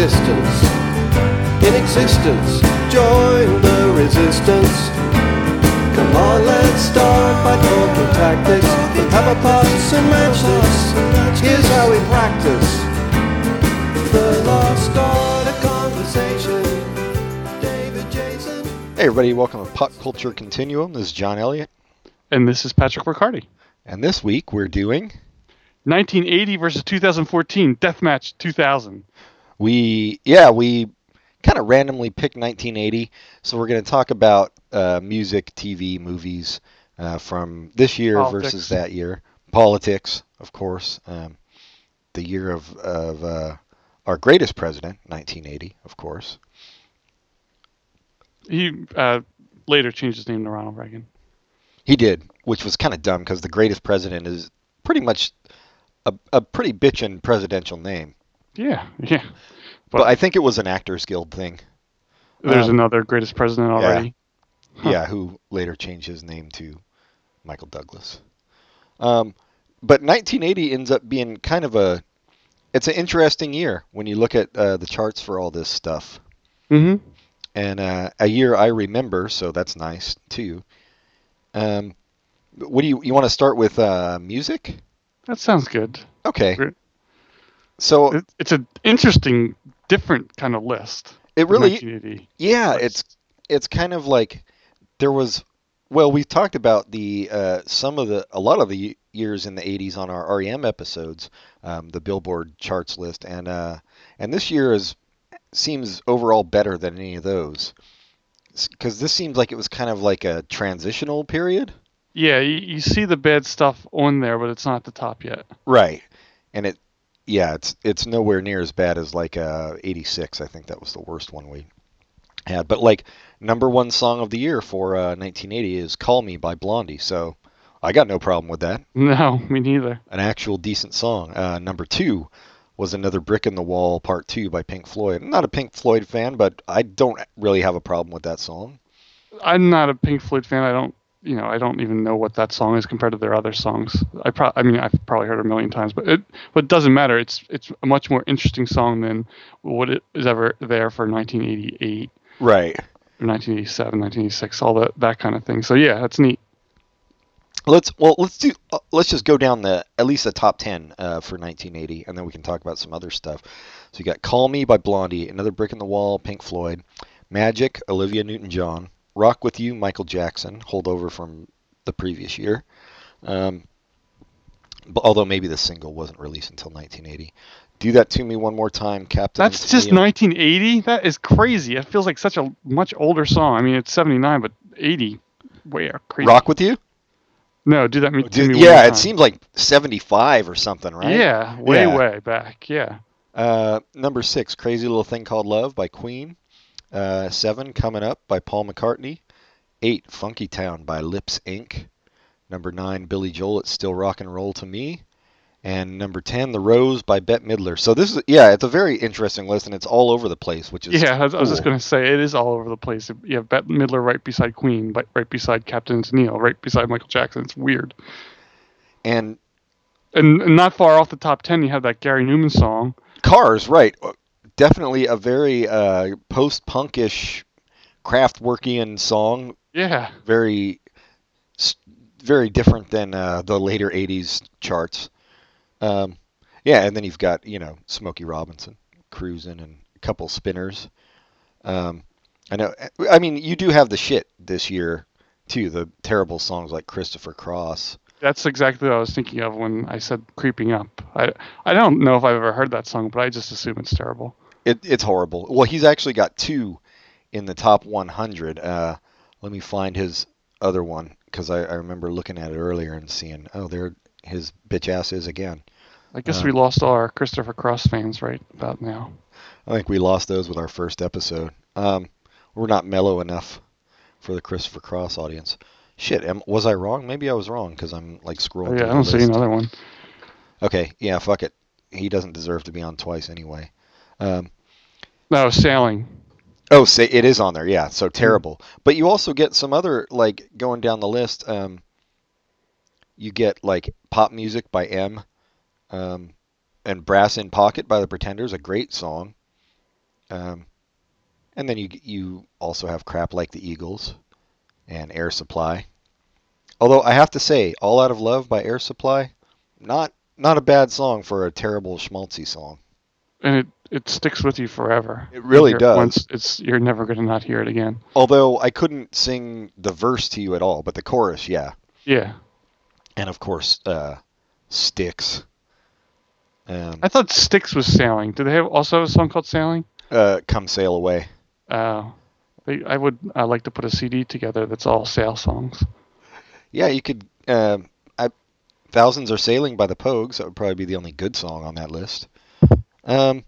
distance. In existence, join the resistance. Come on, let's start by talking tactics. With Papa and matches. Here's how we practice. The lost art of conversation. David Jason. Hey everybody, welcome to Pop Culture Continuum. This is John Elliott, And this is Patrick Riccardi. and this week we're doing 1980 versus 2014, Deathmatch 2000. We yeah we kind of randomly picked 1980, so we're going to talk about uh, music, TV, movies uh, from this year Politics. versus that year, politics, of course, um, the year of of uh, our greatest president, 1980, of course. He uh, later changed his name to Ronald Reagan. He did, which was kind of dumb because the greatest president is pretty much a, a pretty bitchin' presidential name. Yeah, yeah. But I think it was an Actors Guild thing. There's Um, another greatest president already. Huh. Yeah, who later changed his name to Michael Douglas. Um, but 1980 ends up being kind of a it's an interesting year when you look at uh, the charts for all this stuff. Mm-hmm. And uh, a year I remember, so that's nice too. Um, what do you you want to start with uh, music? That sounds good. Okay. Great. So It, it's an interesting, different kind of list. it really Yeah, it's it's kind of like there was well, we talked about the uh, some of the a lot of the years in the 80s on our REM episodes, um, the Billboard charts list, and uh, and this year is seems overall better than any of those because this seems like it was kind of like a transitional period, Yeah, you, you see the bad stuff on there, but it's not at the top yet. right? And it yeah, it's it's nowhere near as bad as like uh, 86. I think that was the worst one we had, but like number one song of the year for uh, 1980 is "Call Me" by Blondie. So I got no problem with that. No, me neither. An actual decent song. Uh, number two was another "Brick in the Wall" Part Two by Pink Floyd. I'm not a Pink Floyd fan, but I don't really have a problem with that song. I'm not a Pink Floyd fan. I don't, you know, I don't even know what that song is compared to their other songs. I pro- I mean, I've probably heard it a million times, but it, but it doesn't matter. It's it's a much more interesting song than what it is ever there for 1988 Right. 1987, 1986, all that that kind of thing. So yeah, that's neat. Let's well let's do uh, let's just go down the at least the top ten uh, for 1980, and then we can talk about some other stuff. So you got "Call Me" by Blondie, another "Brick in the Wall," Pink Floyd, "Magic," Olivia Newton-John, "Rock with You," Michael Jackson, holdover from the previous year. Um, but although maybe the single wasn't released until 1980. Do that to me one more time, Captain. That's just Tennille. 1980. That is crazy. It feels like such a much older song. I mean, it's 79, but 80, way crazy. Rock with you. No, do that me, to Do- me one yeah, it seems like 75 or something, right? Yeah, way Yeah. way back. Yeah. Uh, number six, Crazy Little Thing Called Love by Queen. Uh, seven, Coming Up by Paul McCartney. Eight, Funky Town by Lips Inc. Number nine, Billy Joel, It's Still Rock and Roll to Me. And number 10, The Rose by Bette Midler. So this is, yeah, it's a very interesting list and it's all over the place, which is Yeah, I was, I was just going to say it is all over the place. You have Bette Midler right beside Queen, but right beside Captain Tennille, right beside Michael Jackson. It's weird. And And, and not far off the top 10, you have that Gary Numan song. Cars, right. Definitely a very uh, post-punkish, Kraftwerkian song Yeah. very very different than uh, the later 80s charts um, yeah and then you've got you know smokey robinson cruising and a couple spinners um, i know i mean you do have the shit this year too the terrible songs like christopher cross That's exactly what I was thinking of when I said creeping up. I, I don't know if I've ever heard that song, but I just assume it's terrible. It, it's horrible well he's actually got two in the top 100 uh, let me find his other one because I, I remember looking at it earlier and seeing oh there his bitch ass is again I guess Uh, we lost all our Christopher Cross fans right about now. I think we lost those with our first episode. Um, we're not mellow enough for the Christopher Cross audience. Shit, am, was I wrong? Maybe I was wrong because I'm like scrolling. Oh, yeah, I don't see another one. Okay, yeah, fuck it. He doesn't deserve to be on twice anyway. Um, No, Sailing. oh, say it is on there. Yeah, so terrible. But you also get some other like going down the list. Um, you get like pop music by M, um, and Brass in Pocket by the Pretenders, a great song. Um, and then you you also have crap like the Eagles and Air Supply. Although I have to say, All Out of Love by Air Supply, not not a bad song for a terrible schmaltzy song. And it, it Styx with you forever. It really does. Once it's you're never going to not hear it again. Although I couldn't sing the verse to you at all, but the chorus, yeah. Yeah. And of course, uh, Styx. Um, I thought sticks was Sailing. Do they have also have a song called Sailing? uh, Come Sail Away. Uh, I would I like to put a CD together that's all sail songs. Yeah, you could. Um, I, Thousands Are Sailing by the Pogues. That would probably be the only good song on that list. Um,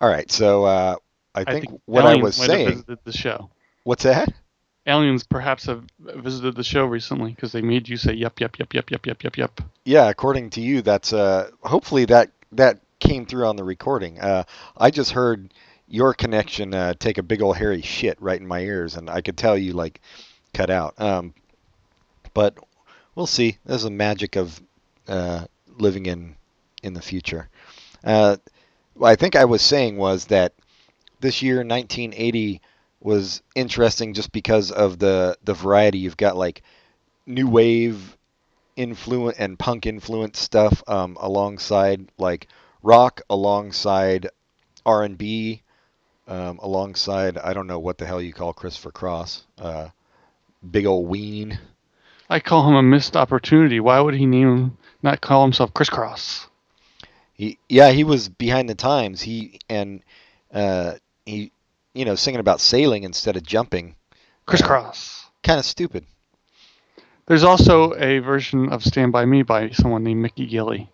all right, so uh, I think, what I was saying. visited the show. What's that? Aliens perhaps have visited the show recently because they made you say yep yep yep yep yep yep yep yep. Yeah, according to you, that's uh, hopefully that that came through on the recording. Uh, I just heard your connection uh, take a big old hairy shit right in my ears, and I could tell you like cut out. Um, but we'll see. There's the magic of uh, living in in the future. Uh, I think I was saying was that this year, 1980, was interesting just because of the the variety. You've got like new wave influence and punk influence stuff um, alongside like rock, alongside R and B, um, alongside I don't know what the hell you call Christopher Cross, uh, big old Ween. I call him a missed opportunity. Why would he name not call himself Crisscross? He yeah he was behind the times. He and uh, he you know singing about sailing instead of jumping. Crisscross. Kind of stupid. There's also a version of Stand By Me by someone named Mickey Gilley.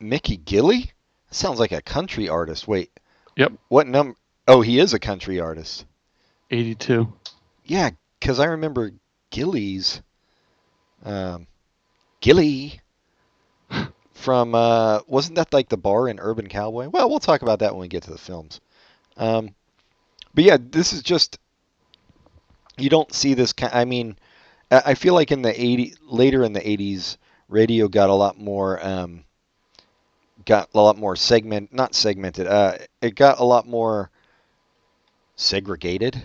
Mickey Gilley sounds like a country artist. Wait, Yep, what number? Oh, he is a country artist. 82. Yeah, because I remember Gilley's. Um, Gilley from uh, wasn't that like the bar in Urban Cowboy? Well, we'll talk about that when we get to the films. Um, but yeah, this is just you don't see this kind. I mean, I feel like in the 80 later in the 80s, radio got a lot more um, got a lot more segment, not segmented. Uh, it got a lot more segregated.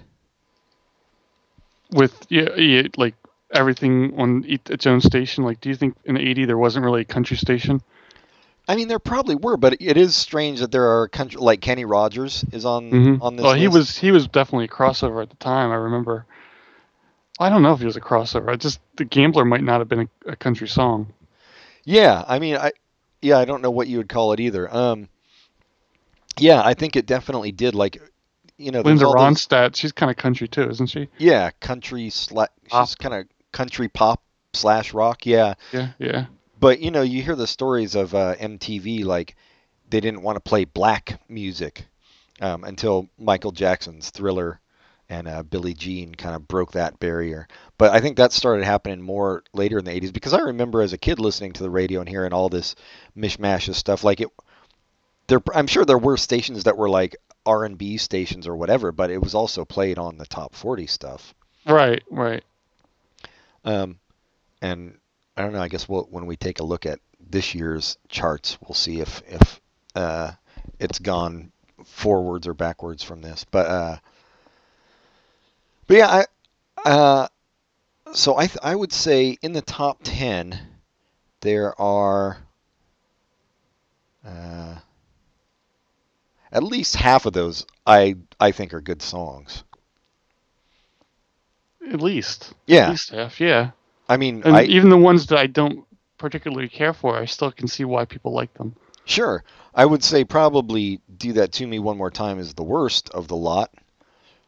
With yeah, yeah, like everything on its own station. Like, do you think in '80 there wasn't really a country station? I mean, there probably were, but it is strange that there are country like Kenny Rogers is on Mm-hmm. on this. well, he was he was definitely a crossover at the time. I remember. I don't know if he was a crossover. I just the Gambler might not have been a, a country song. Yeah, I mean, I yeah, I don't know what you would call it either. Um, yeah, I think it definitely did. Like, you know, Linda all those- Ronstadt, she's kind of country too, isn't she? yeah, country sla- She's kind of country pop slash rock. Yeah, Yeah, yeah. but you know, you hear the stories of uh, MTV like they didn't want to play black music um, until Michael Jackson's Thriller and uh, Billie Jean kind of broke that barrier. But I think that started happening more later in the 80s because I remember as a kid listening to the radio and hearing all this mishmash of stuff. Like it, there, I'm sure there were stations that were like R&B stations or whatever, but it was also played on the top 40 stuff. Right, right. Um, and I don't know. I guess we'll, when we take a look at this year's charts, we'll see if if uh, it's gone forwards or backwards from this. But uh, but yeah, I uh, so I th- I would say in the top ten there are uh, at least half of those I I think are good songs. At least. Yeah. At least half, yeah. I mean, And I, even the ones that I don't particularly care for, I still can see why people like them. Sure. I would say probably Do That To Me One More Time is the worst of the lot.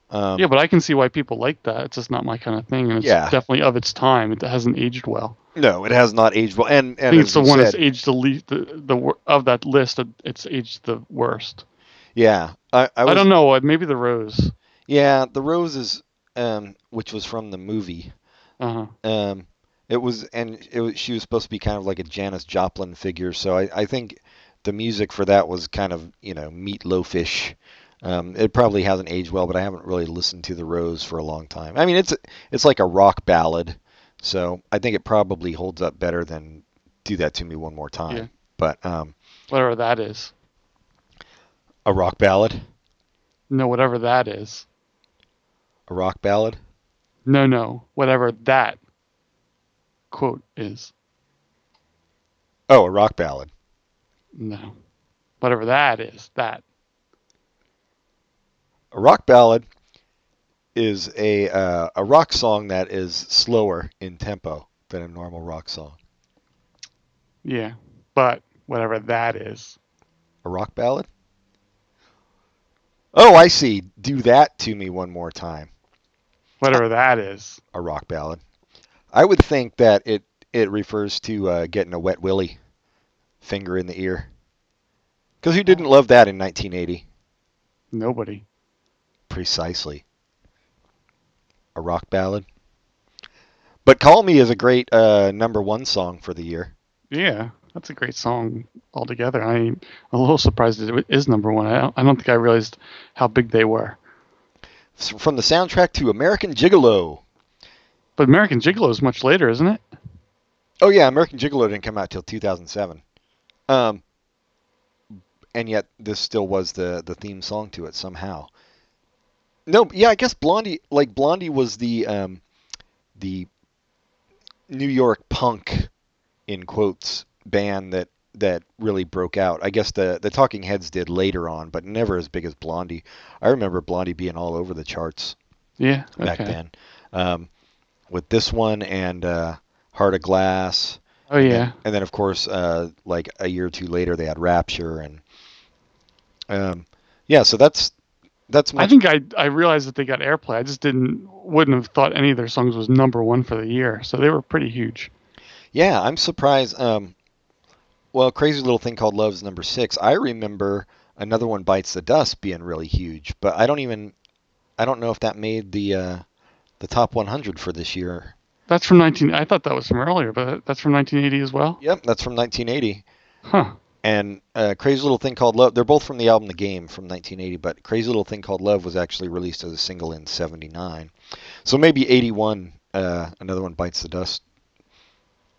Um, yeah, but I can see why people like that. It's just not my kind of thing, and it's Yeah. definitely of its time. It hasn't aged well. No, it has not aged well. And, I think it's the one said, that's aged the least. The, the of that list, it's aged the worst. yeah. I, I, I, don't know. uh, Maybe the Rose. Yeah, The Roses, um, which was from the movie. Uh huh. Um, it was, and it was, she was supposed to be kind of like a Janis Joplin figure. So I, I think the music for that was kind of, you know, meatloafish. Um, it probably hasn't aged well, but I haven't really listened to The Rose for a long time. I mean, it's it's like a rock ballad, so I think it probably holds up better than Do That to Me One More Time. Yeah. But um, Whatever that is. a rock ballad. No, whatever that is. A rock ballad? No, no, whatever that quote is. Oh, a rock ballad. No, whatever that is. That. A rock ballad is a uh, a rock song that is slower in tempo than a normal rock song. Yeah, but whatever that is. A rock ballad? Oh, I see. Do that to me one more time. Whatever that is. A rock ballad. I would think that it it refers to uh, getting a wet willy, finger in the ear. Because who didn't love that in 1980? Nobody. Precisely. A rock ballad. But "Call Me" is a great uh, number one song for the year. Yeah, that's a great song altogether. I'm a little surprised it is number one. I don't, I don't think I realized how big they were. From the soundtrack to American Gigolo. But American Gigolo is much later, isn't it? Oh yeah, American Gigolo didn't come out till 2007. Um, and yet this still was the the theme song to it somehow. No, yeah, I guess Blondie, like Blondie, was the um, the New York punk, in quotes, band that that really broke out. I guess the the Talking Heads did later on, but never as big as Blondie. I remember Blondie being all over the charts Yeah. back okay. then. Um, with this one and uh, Heart of Glass. Oh yeah. And then, of course, uh, like a year or two later, they had Rapture, and um, yeah. So that's that's much. I think I I realized that they got airplay. I just didn't wouldn't have thought any of their songs was number one for the year. So they were pretty huge. yeah, I'm surprised. Um, well, Crazy Little Thing Called love is number six. I remember another one, Bites the Dust, being really huge, but I don't even. I don't know if that made the uh, the top 100 for this year. That's from 19. I thought that was from earlier, but that's from 1980 as well. Yep, that's from 1980. Huh. and uh, Crazy Little Thing Called Love. They're both from the album The Game from 1980, but Crazy Little Thing Called Love was actually released as a single in '79. So maybe '81, uh, another one bites the dust.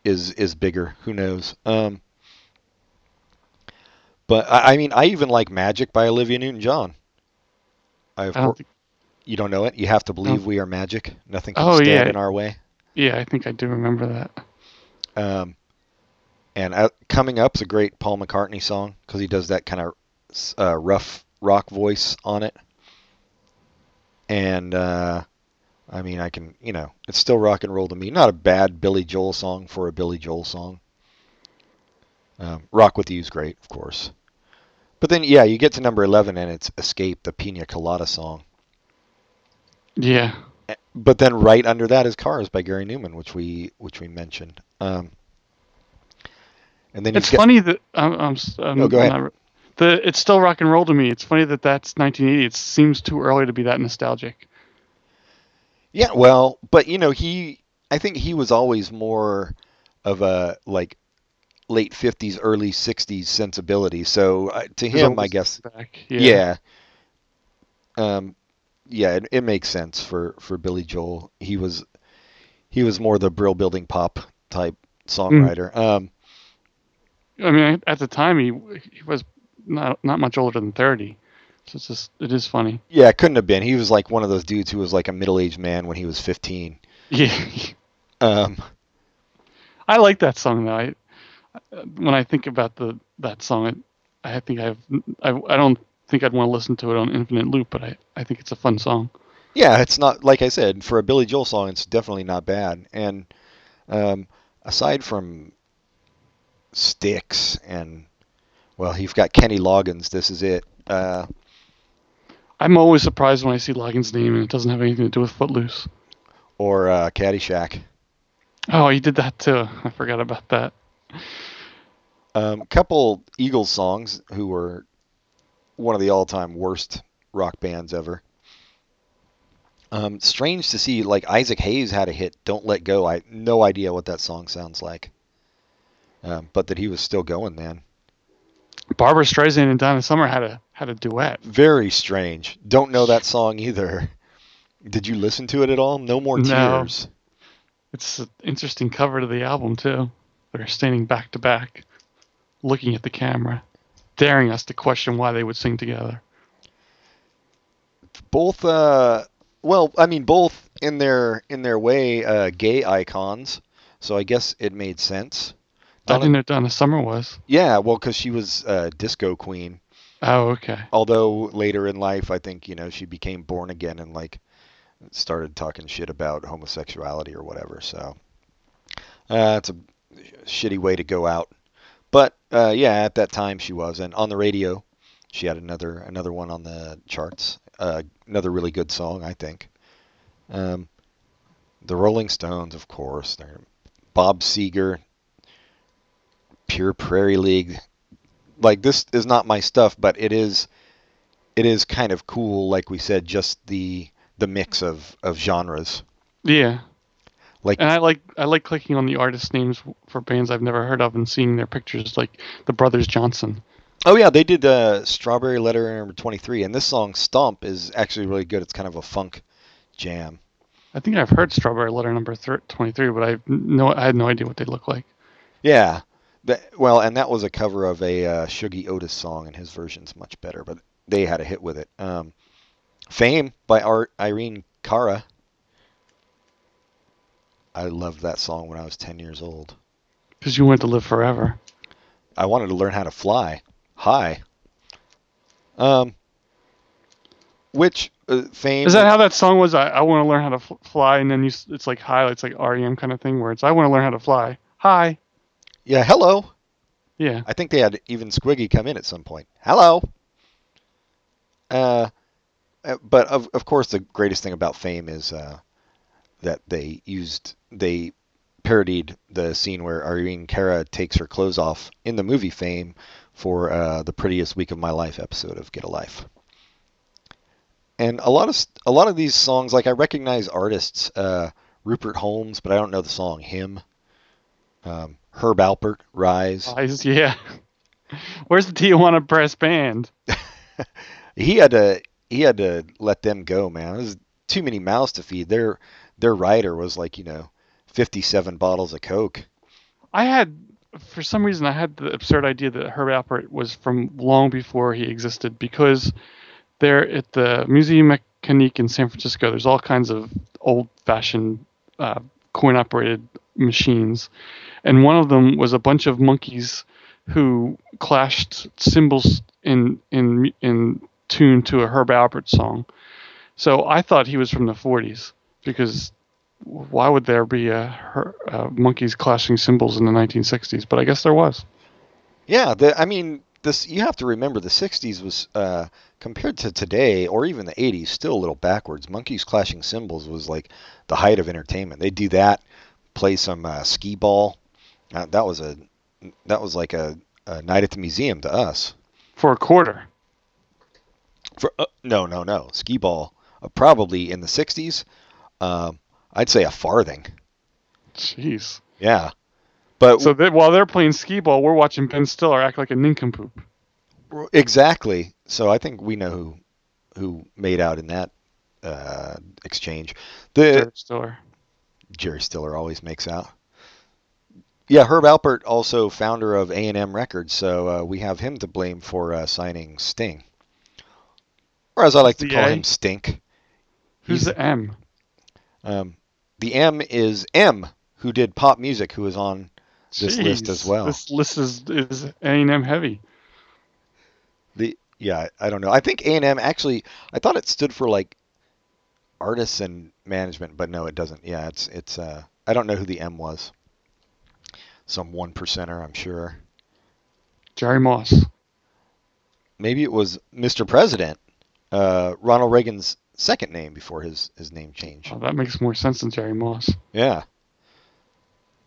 Is is bigger? Who knows? Um, but I, I mean, I even like Magic by Olivia Newton-John. I, of I don't think, you don't know it. You have to believe we are magic. Nothing can Oh, stand yeah. in our way. yeah, I think I do remember that. Um, and uh, coming up is a great Paul McCartney song because he does that kind of uh, rough rock voice on it. And uh, I mean, I can, you know, it's still rock and roll to me. Not a bad Billy Joel song for a Billy Joel song. Um, rock with You is great, of course. But then, yeah, you get to number 11 and it's Escape, the Pina Colada song. Yeah. But then right under that is Cars by Gary Numan, which we which we mentioned. Um, and then It's you've funny that I'm. I'm No, go ahead. not- the it's still rock and roll to me. It's funny that that's 1980. It seems too early to be that nostalgic. Yeah, well, but you know, he I think he was always more of a like late 50s early 60s sensibility. So uh, to him, I guess Back. yeah. Um yeah, it, it makes sense for for Billy Joel. He was he was more the brill building pop type songwriter. Um I mean, at the time he he was not not much older than 30. So it's just it is funny. yeah, it couldn't have been. He was like one of those dudes who was like a middle-aged man when he was 15. Yeah. Um I like that song though. I when I think about the that song, it, I think I've I, I don't think I'd want to listen to it on infinite loop, but I I think it's a fun song. Yeah, it's not like I said for a Billy Joel song. It's definitely not bad. And um, aside from Styx and well, you've got Kenny Loggins. This is it. Uh, I'm always surprised when I see Loggins' name and it doesn't have anything to do with Footloose. or uh, Caddyshack. Oh, you did that too. I forgot about that. Um, couple Eagles songs who were one of the all-time worst rock bands ever. Um, strange to see like Isaac Hayes had a hit, "Don't Let Go." I no idea what that song sounds like, um, but that he was still going then. Barbra Streisand and Donna Summer had a had a duet. Very strange. Don't know that song either. Did you listen to it at all? No more No. tears. It's an interesting cover to the album too. They're standing back to back, looking at the camera, daring us to question why they would sing together. both uh well i mean both in their in their way uh gay icons so i guess it made sense I Donna- didn't know Donna Summer was. yeah well because she was uh disco queen Oh, okay. although later in life i think you know she became born again and like started talking shit about homosexuality or whatever so uh it's a shitty way to go out. But uh yeah at that time she was. And on the radio she had another another one on the charts uh another really good song i think. Um the rolling stones of course they're bob seger pure prairie league. Like this is not my stuff, but it is it is kind of cool, like we said, just the the mix of, of genres. Yeah, Like and I like I like clicking on the artist names for bands I've never heard of and seeing their pictures, like the Brothers Johnson. oh yeah, they did uh, Strawberry Letter number twenty three, and this song Stomp is actually really good. It's kind of a funk jam. I think I've heard Strawberry Letter number thir- 23, but I no I had no idea what they look like. Yeah. That, well, and that was a cover of a uh, Shuggie Otis song, and his version's much better. But they had a hit with it. Um, Fame by Art Irene Cara. I loved that song when I was ten years old. Because you wanted to live forever. I wanted to learn how to fly high. Um, which uh, fame Is that how that song was? I, I want to learn how to fl- fly, and then you it's like high, it's like REM kind of thing where it's I want to learn how to fly. Hi. Yeah, hello. Yeah. I think they had even Squiggy come in at some point. Hello. Uh, uh, but of of course, the greatest thing about Fame is uh, that they used they parodied the scene where Irene Cara takes her clothes off in the movie Fame for uh, the prettiest week of my life episode of Get a Life. And a lot of a lot of these songs, like I recognize artists, uh, Rupert Holmes, but I don't know the song Him. Um, Herb Alpert, Rise. Eyes, yeah. Where's the Tijuana Brass Band? he had to he had to let them go, man. It was too many mouths to feed. Their their rider was like you know, fifty seven bottles of Coke. I had, for some reason, I had the absurd idea that Herb Alpert was from long before he existed because there at the Museum Mechanique in San Francisco, there's all kinds of old-fashioned uh, coin-operated machines, and one of them was a bunch of monkeys who clashed cymbals in in in tune to a Herb Alpert song. So I thought he was from the 40s because why would there be a, her, uh, monkeys clashing cymbals in the 1960s? But I guess there was. Yeah, the I mean this you have to remember the '60s was uh, compared to today or even the '80s still a little backwards. Monkeys clashing cymbals was like the height of entertainment. They'd do that, play some uh, skee ball. Uh, that was a that was like a, a night at the museum to us. For a quarter. For uh, no, no, no, skee ball. Uh, probably in the '60s, um, I'd say a farthing. Jeez. Yeah, but So that while they're playing skee ball, we're watching Ben Stiller act like a nincompoop. exactly. So I think we know who who made out in that uh, exchange. The Jared Stiller. Jerry Stiller always makes out. Yeah, Herb Alpert, also founder of A&M Records, so uh, we have him to blame for uh, signing Sting, or as I like to The call A? him, Stink. Who's He's- the M? Um, the M is M, who did pop music, who is on this list as well. This list is is A&M heavy. The yeah, I don't know. I think A and M actually. I thought it stood for like artists and management, but no, it doesn't. Yeah, it's it's. Uh, I don't know who the M was. Some one percenter, I'm sure. Jerry Moss. Maybe it was Mr. President, uh, Ronald Reagan's second name before his his name change. Oh, that makes more sense than Jerry Moss. Yeah.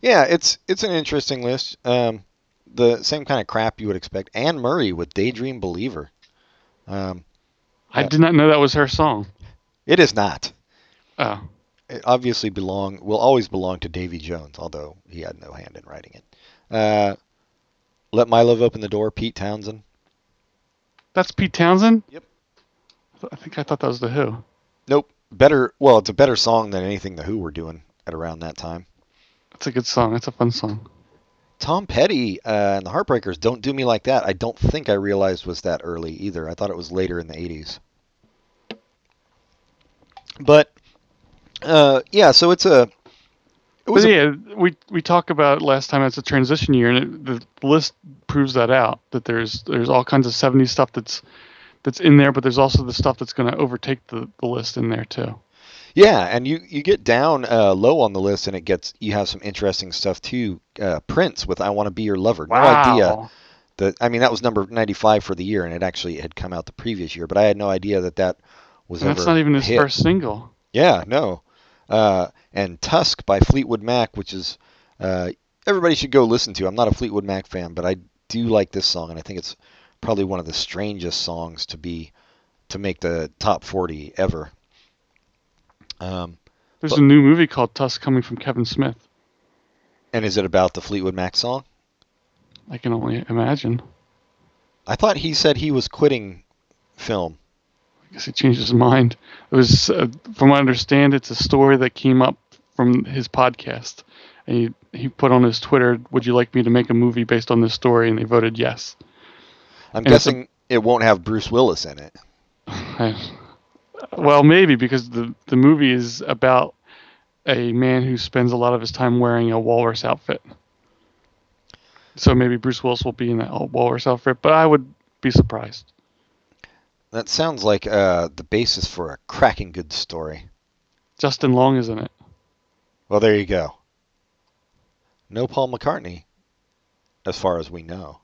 Yeah, it's it's an interesting list. Um, the same kind of crap you would expect. Anne Murray with Daydream Believer. Um, I did not know that was her song. it is not. Oh, it obviously belong will always belong to Davy Jones, although he had no hand in writing it. Uh, Let My Love Open the Door, Pete Townshend. that's Pete Townshend. Yep. I think I thought that was the Who. Nope, better. Well, it's a better song than anything the Who were doing at around that time. It's a good song. It's a fun song. Tom Petty uh, and the Heartbreakers, "Don't Do Me Like That." I don't think I realized was that early either. I thought it was later in the '80s. But uh, yeah, so it's a. It was But a, yeah, we we talked about last time it's a transition year, and it, the list proves that out. That there's there's all kinds of '70s stuff that's that's in there, but there's also the stuff that's going to overtake the, the list in there too. yeah, and you you get down uh, low on the list, and it gets you have some interesting stuff too. Uh, Prince with "I Want to Be Your Lover." No idea that. I mean, that was number ninety-five for the year, and it actually had come out the previous year, but I had no idea that that was And ever. that's not even his hit. first single. Yeah, no. Uh, and Tusk by Fleetwood Mac, which is uh, everybody should go listen to. I'm not a Fleetwood Mac fan, but I do like this song, and I think it's probably one of the strangest songs to be to make the top 40 ever. Um, There's But- a new movie called Tusk coming from Kevin Smith. and is it about the Fleetwood Mac song? I can only imagine. I thought he said he was quitting film. I guess he changed his mind. It was, uh, from what I understand, it's a story that came up from his podcast. And he, he put on his Twitter, Would you like me to make a movie based on this story? And they voted yes. I'm And it's a- guessing it won't have Bruce Willis in it. I, well, maybe because the, the movie is about a man who spends a lot of his time wearing a walrus outfit. So maybe Bruce Willis will be in that walrus outfit, but I would be surprised. That sounds like uh, the basis for a cracking good story. Justin Long is in it. Well, there you go. No Paul McCartney, as far as we know.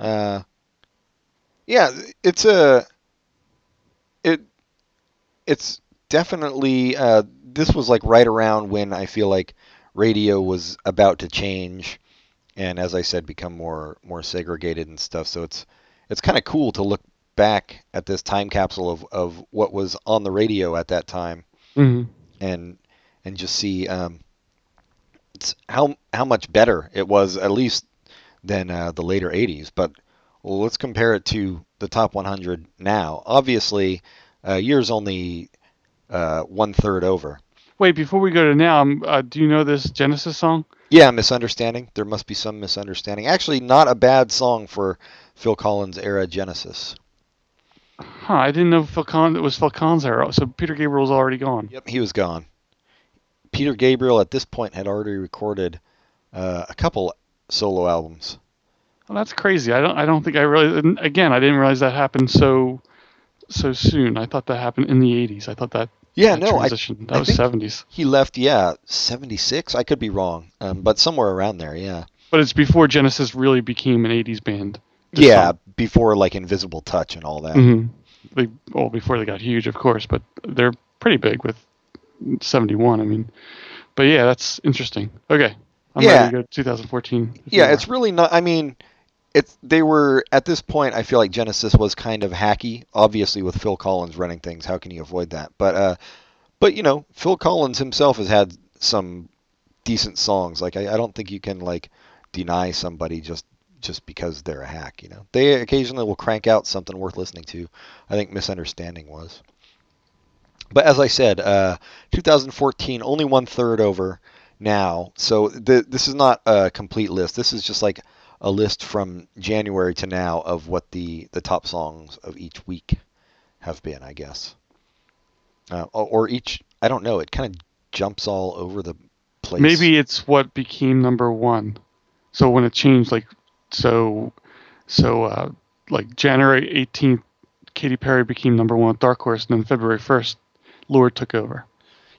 Uh, yeah, it's a it it's definitely uh, this was like right around when I feel like radio was about to change, and as I said, become more more segregated and stuff. So it's it's kind of cool to look back at this time capsule of, of what was on the radio at that time hmm and and just see um, how how much better it was at least than uh, the later 80s. But well, let's compare it to the top 100 now. Obviously, uh, year's only uh, one third over. Wait, before we go to now, um, uh, do you know this Genesis song? Yeah, misunderstanding. There must be some misunderstanding. Actually, not a bad song for Phil Collins era Genesis. Huh, I didn't know Phil Collins, it was Phil Collins era, so Peter Gabriel was already gone. Yep, he was gone. Peter Gabriel at this point had already recorded uh, a couple solo albums. Well, that's crazy. I don't. I don't think I really. and Again, I didn't realize that happened so so soon. I thought that happened in the '80s. I thought that. Yeah, that no, I, transition. that I was '70s. he left. Yeah, seventy six. I could be wrong, um, but somewhere around there. Yeah. But it's before Genesis really became an '80s band. Yeah, song. before like Invisible Touch and all that. Mhm. They well before they got huge, of course, but they're pretty big with '71. I mean, but yeah, that's interesting. Okay, I'm Yeah. ready to go. 2014. Yeah, it's really not. I mean, it's they were at this point. I feel like Genesis was kind of hacky. Obviously, with Phil Collins running things, how can you avoid that? But uh, but you know, Phil Collins himself has had some decent songs. Like I, I don't think you can like deny somebody just just because they're a hack. You know, they occasionally will crank out something worth listening to. I think Misunderstanding was. But as I said, uh, 2014 only one third over now. So the, this is not a complete list. This is just like a list from January to now of what the, the top songs of each week have been, I guess. Uh, or, each, I don't know. It kind of jumps all over the place. Maybe it's what became number one. So when it changed, like, so, so, uh, like January 18th, Katy Perry became number one with Dark Horse, and then February 1st, Lorde took over.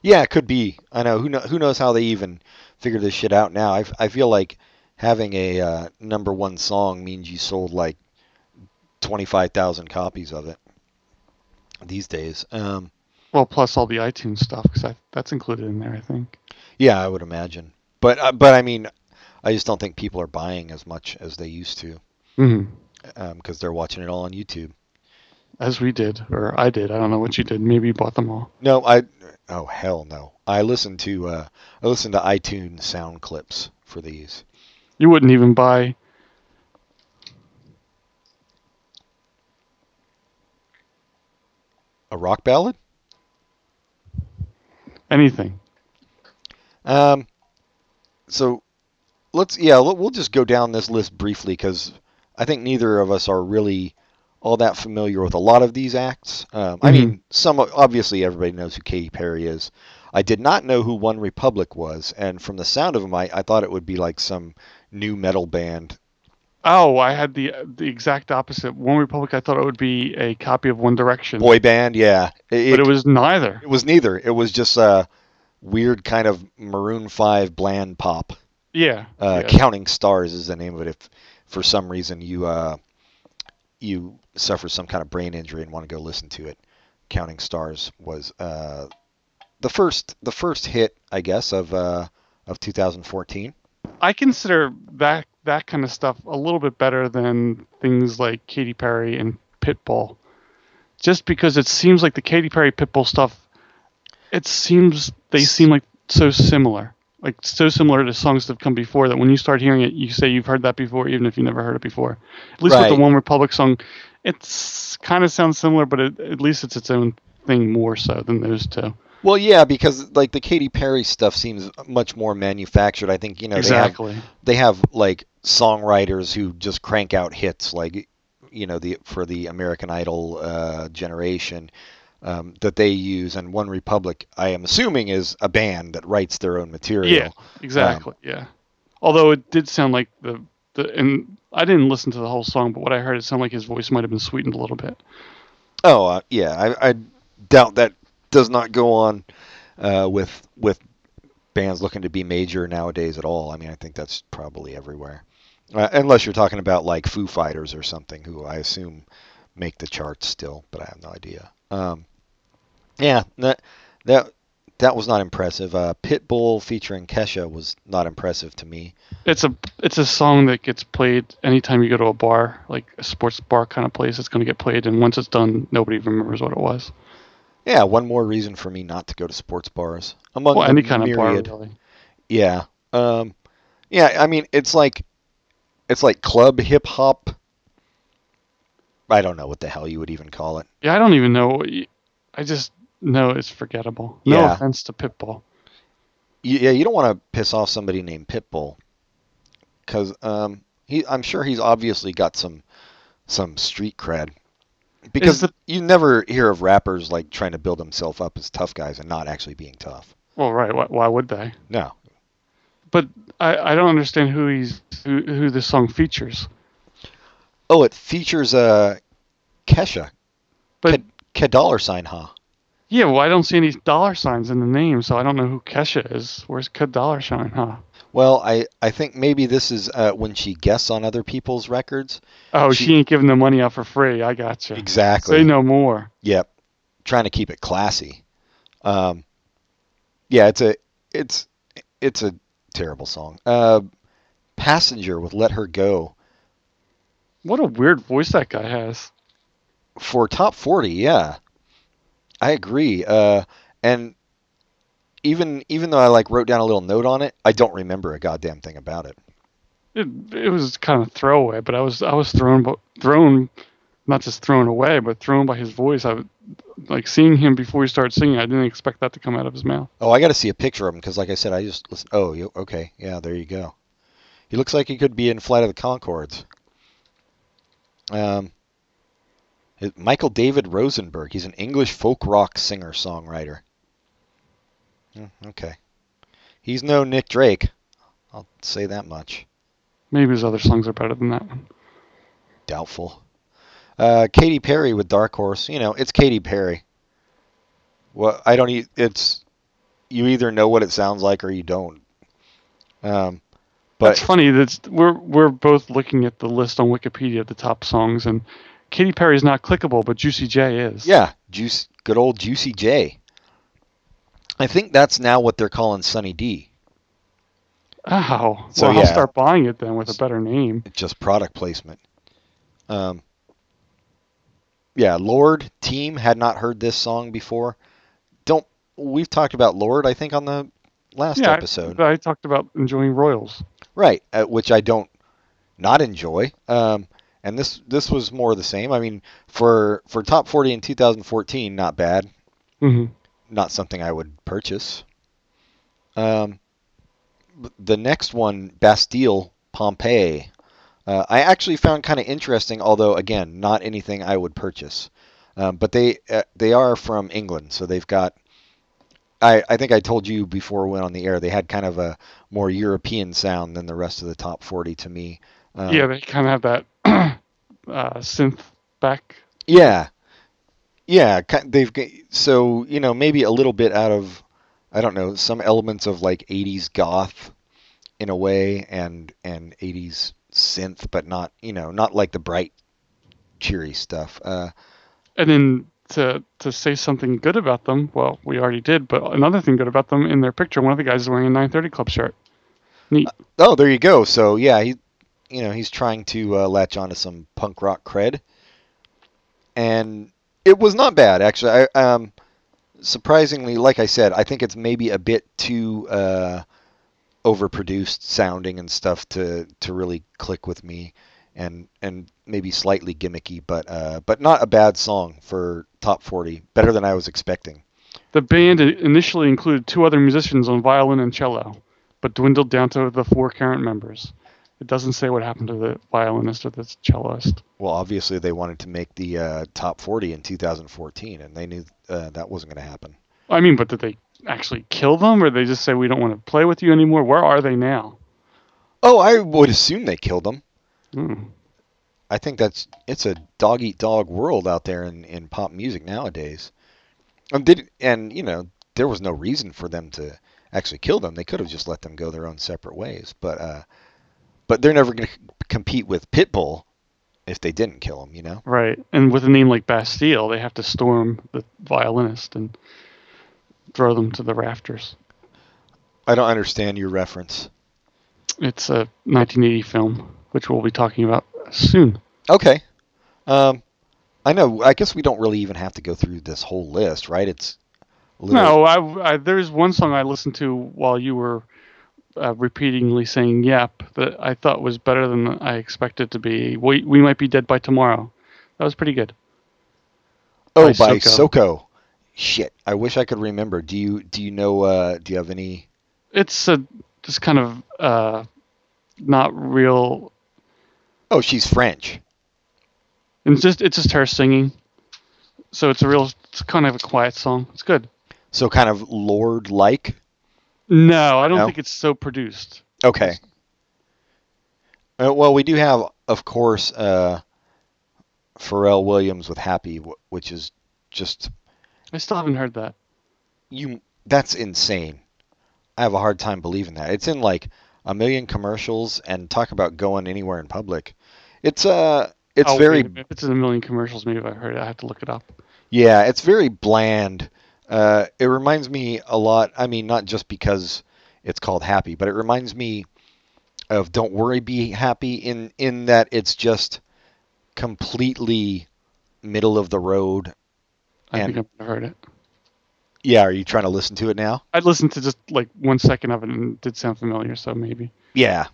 Yeah, it could be. I know. Who know, Who knows how they even figure this shit out now? I, I feel like having a uh, number one song means you sold like twenty five thousand copies of it these days. Um, Well, plus all the iTunes stuff, because that's included in there, I think. yeah, I would imagine. But uh, but I mean, I just don't think people are buying as much as they used to because they're watching it all on YouTube. As we did, or I did. I don't know what you did. Maybe you bought them all. No, I. Oh hell no! I listened to uh, I listened to iTunes sound clips for these. You wouldn't even buy. A rock ballad? anything. Um, so let's yeah, we'll we'll just go down this list briefly because I think neither of us are really all that familiar with a lot of these acts. Um, I Mhm. mean, some obviously everybody knows who Katy Perry is. I did not know who OneRepublic was, and from the sound of them, I, I thought it would be like some nu metal band. Oh, I had the the exact opposite. OneRepublic, I thought it would be a copy of One Direction, Boy band, yeah. It, but it was neither. it was neither. It was just a weird kind of Maroon 5 bland pop. Yeah, Uh, yeah. Counting Stars is the name of it. If for some reason you uh, you suffer some kind of brain injury and want to go listen to it, Counting Stars was uh, the first the first hit, I guess, of uh, of 2014. I consider that that kind of stuff a little bit better than things like Katy Perry and Pitbull, just because it seems like the Katy Perry Pitbull stuff. It seems they seem like so similar, like so similar to songs that have come before that when you start hearing it, you say you've heard that before, even if you never heard it before. At least with the OneRepublic song, it's kind of sounds similar, but it, at least it's its own thing more so than those two. Well, yeah, because like the Katy Perry stuff seems much more manufactured. I think you know they have exactly. they have like songwriters who just crank out hits like you know the for the American Idol uh, generation um, that they use and OneRepublic I am assuming is a band that writes their own material. Yeah, exactly. yeah. Although it did sound like the the and I didn't listen to the whole song, but what I heard it sounded like his voice might have been sweetened a little bit. Oh uh, yeah, I, I doubt that does not go on uh, with with bands looking to be major nowadays at all. I mean, I think that's probably everywhere, uh, unless you're talking about like Foo Fighters or something, who I assume make the charts still, but I have no idea. Um, yeah, that that that was not impressive. Uh, Pitbull featuring Kesha was not impressive to me. It's a it's a song that gets played anytime you go to a bar, like a sports bar kind of place. It's going to get played, and once it's done, nobody remembers what it was. Yeah, one more reason for me not to go to sports bars. Among Well, any kind of bar, really. Yeah. Um, yeah, I mean, it's like it's like club hip hop. I don't know what the hell you would even call it. Yeah, I don't even know. I just know it's forgettable. No Yeah. offense to Pitbull. Yeah, you don't want to piss off somebody named Pitbull, because um, he, I'm sure he's obviously got some some street cred. Because the- you never hear of rappers like trying to build himself up as tough guys and not actually being tough. Well, right. Why, why would they? No. But I, I don't understand who he's who, who this song features. Oh, it features uh, Kesha. But K, K dollar sign, huh? Yeah, well, I don't see any dollar signs in the name, so I don't know who Kesha is. Where's K dollar sign, huh? Well, I, I think maybe this is uh, when she guests on other people's records. Oh, She- she, ain't giving the money out for free. I got gotcha. Exactly. Say no more. Yep. Trying to keep it classy. Um, yeah, it's a it's it's a terrible song. Uh, Passenger with Let Her Go What a weird voice that guy has. for top 40. Yeah. I agree. Uh, and even even though I like wrote down a little note on it, I don't remember a goddamn thing about it. It, it was kind of throwaway, but I was I was thrown thrown, not just thrown away, but thrown by his voice. I like seeing him before he started singing. I didn't expect that to come out of his mouth. Oh, I got to see a picture of him because, like I said, I just listen. Oh, you, okay, yeah, there you go. He looks like he could be in Flight of the Conchords. Um, Michael David Rosenberg. He's an English folk rock singer songwriter. Hmm, okay, he's no Nick Drake. I'll say that much. Maybe his other songs are better than that one. Doubtful. Uh, Katy Perry with Dark Horse. You know, it's Katy Perry. Well, I don't. E- it's you either know what it sounds like or you don't. Um, but That's funny. That's we're we're both looking at the list on Wikipedia of the top songs, and Katy Perry is not clickable, but Juicy J is. yeah, juice, good old Juicy J. I think that's now what they're calling Sunny D. Oh, So, well, yeah. I'll start buying it then with a better name. Just product placement. Um, yeah, Lorde Team had not heard this song before. Don't we've talked about Lorde? I think on the last yeah, episode. I, I talked about enjoying Royals. Right, uh, which I don't not enjoy. Um, and this this was more the same. I mean, for for top 40 in 2014, not bad. hmm Not something I would purchase. Um, the next one, Bastille Pompeii. uh, I actually found kind of interesting, although again, not anything I would purchase. Um, but they uh, they are from England, so they've got. I, I think I told you before we went on the air they had kind of a more European sound than the rest of the top 40 to me. Um, yeah, they kind of have that uh, synth back. Yeah, yeah. They've so you know maybe a little bit out of I don't know some elements of like 80s goth in a way and and 80s synth, but not you know not like the bright cheery stuff. Uh, And then to to say something good about them, well, we already did. But another thing good about them in their picture, one of the guys is wearing a 930 Club shirt. Neat. oh, there you go. So yeah, he you know he's trying to uh, latch onto some punk rock cred, and it was not bad actually. I um surprisingly, like I said, I think it's maybe a bit too uh, overproduced sounding and stuff to to really click with me, and and maybe slightly gimmicky, but uh, but not a bad song for top forty. Better than I was expecting. The band initially included two other musicians on violin and cello, but dwindled down to the four current members. It doesn't say what happened to the violinist or the celloist. Well, obviously they wanted to make the uh, top forty in 2014, and they knew uh, that wasn't going to happen. I mean, but did they actually kill them, or they just say we don't want to play with you anymore? Where are they now? Oh, I would assume they killed them. Hmm. I think that's it's a dog eat dog world out there in, in pop music nowadays. And did and you know there was no reason for them to actually kill them. They could have just let them go their own separate ways. But uh, but they're never going to compete with Pitbull if they didn't kill him. You know. Right, and with a name like Bastille, they have to storm the violinist and throw them to the rafters. I don't understand your reference. It's a 1980 film, which we'll be talking about soon. Okay. Um, I know. I guess we don't really even have to go through this whole list, right? It's little, No, I, I there's one song I listened to while you were uh, repeatedly saying "yep" that I thought was better than I expected to be. We we might be dead by tomorrow. That was pretty good. Oh, by by Soko. Soko. Shit, I wish I could remember. Do you do you know? Uh, do you have any? It's a just kind of uh, not real. Oh, she's French. And It's just it's just her singing. So it's a real, it's kind of a quiet song. It's good. So kind of Lorde like. No, I don't No? think it's so produced. Okay. Uh, well, we do have, of course, uh, Pharrell Williams with "Happy," which is just I still haven't heard that. you. That's insane. I have a hard time believing that. It's in like a million commercials, and talk about going anywhere in public. It's uh, it's Oh, very if it's in a million commercials, maybe I've heard it. I have to look it up. Yeah, it's very bland. Uh, it reminds me a lot. I mean, not just because it's called Happy, but it reminds me of Don't Worry, Be Happy. In in that it's just completely middle of the road. I And- think I've heard it. Yeah, are you trying to listen to it now? I listened to just like one second of it and it did sound familiar, so maybe. Yeah,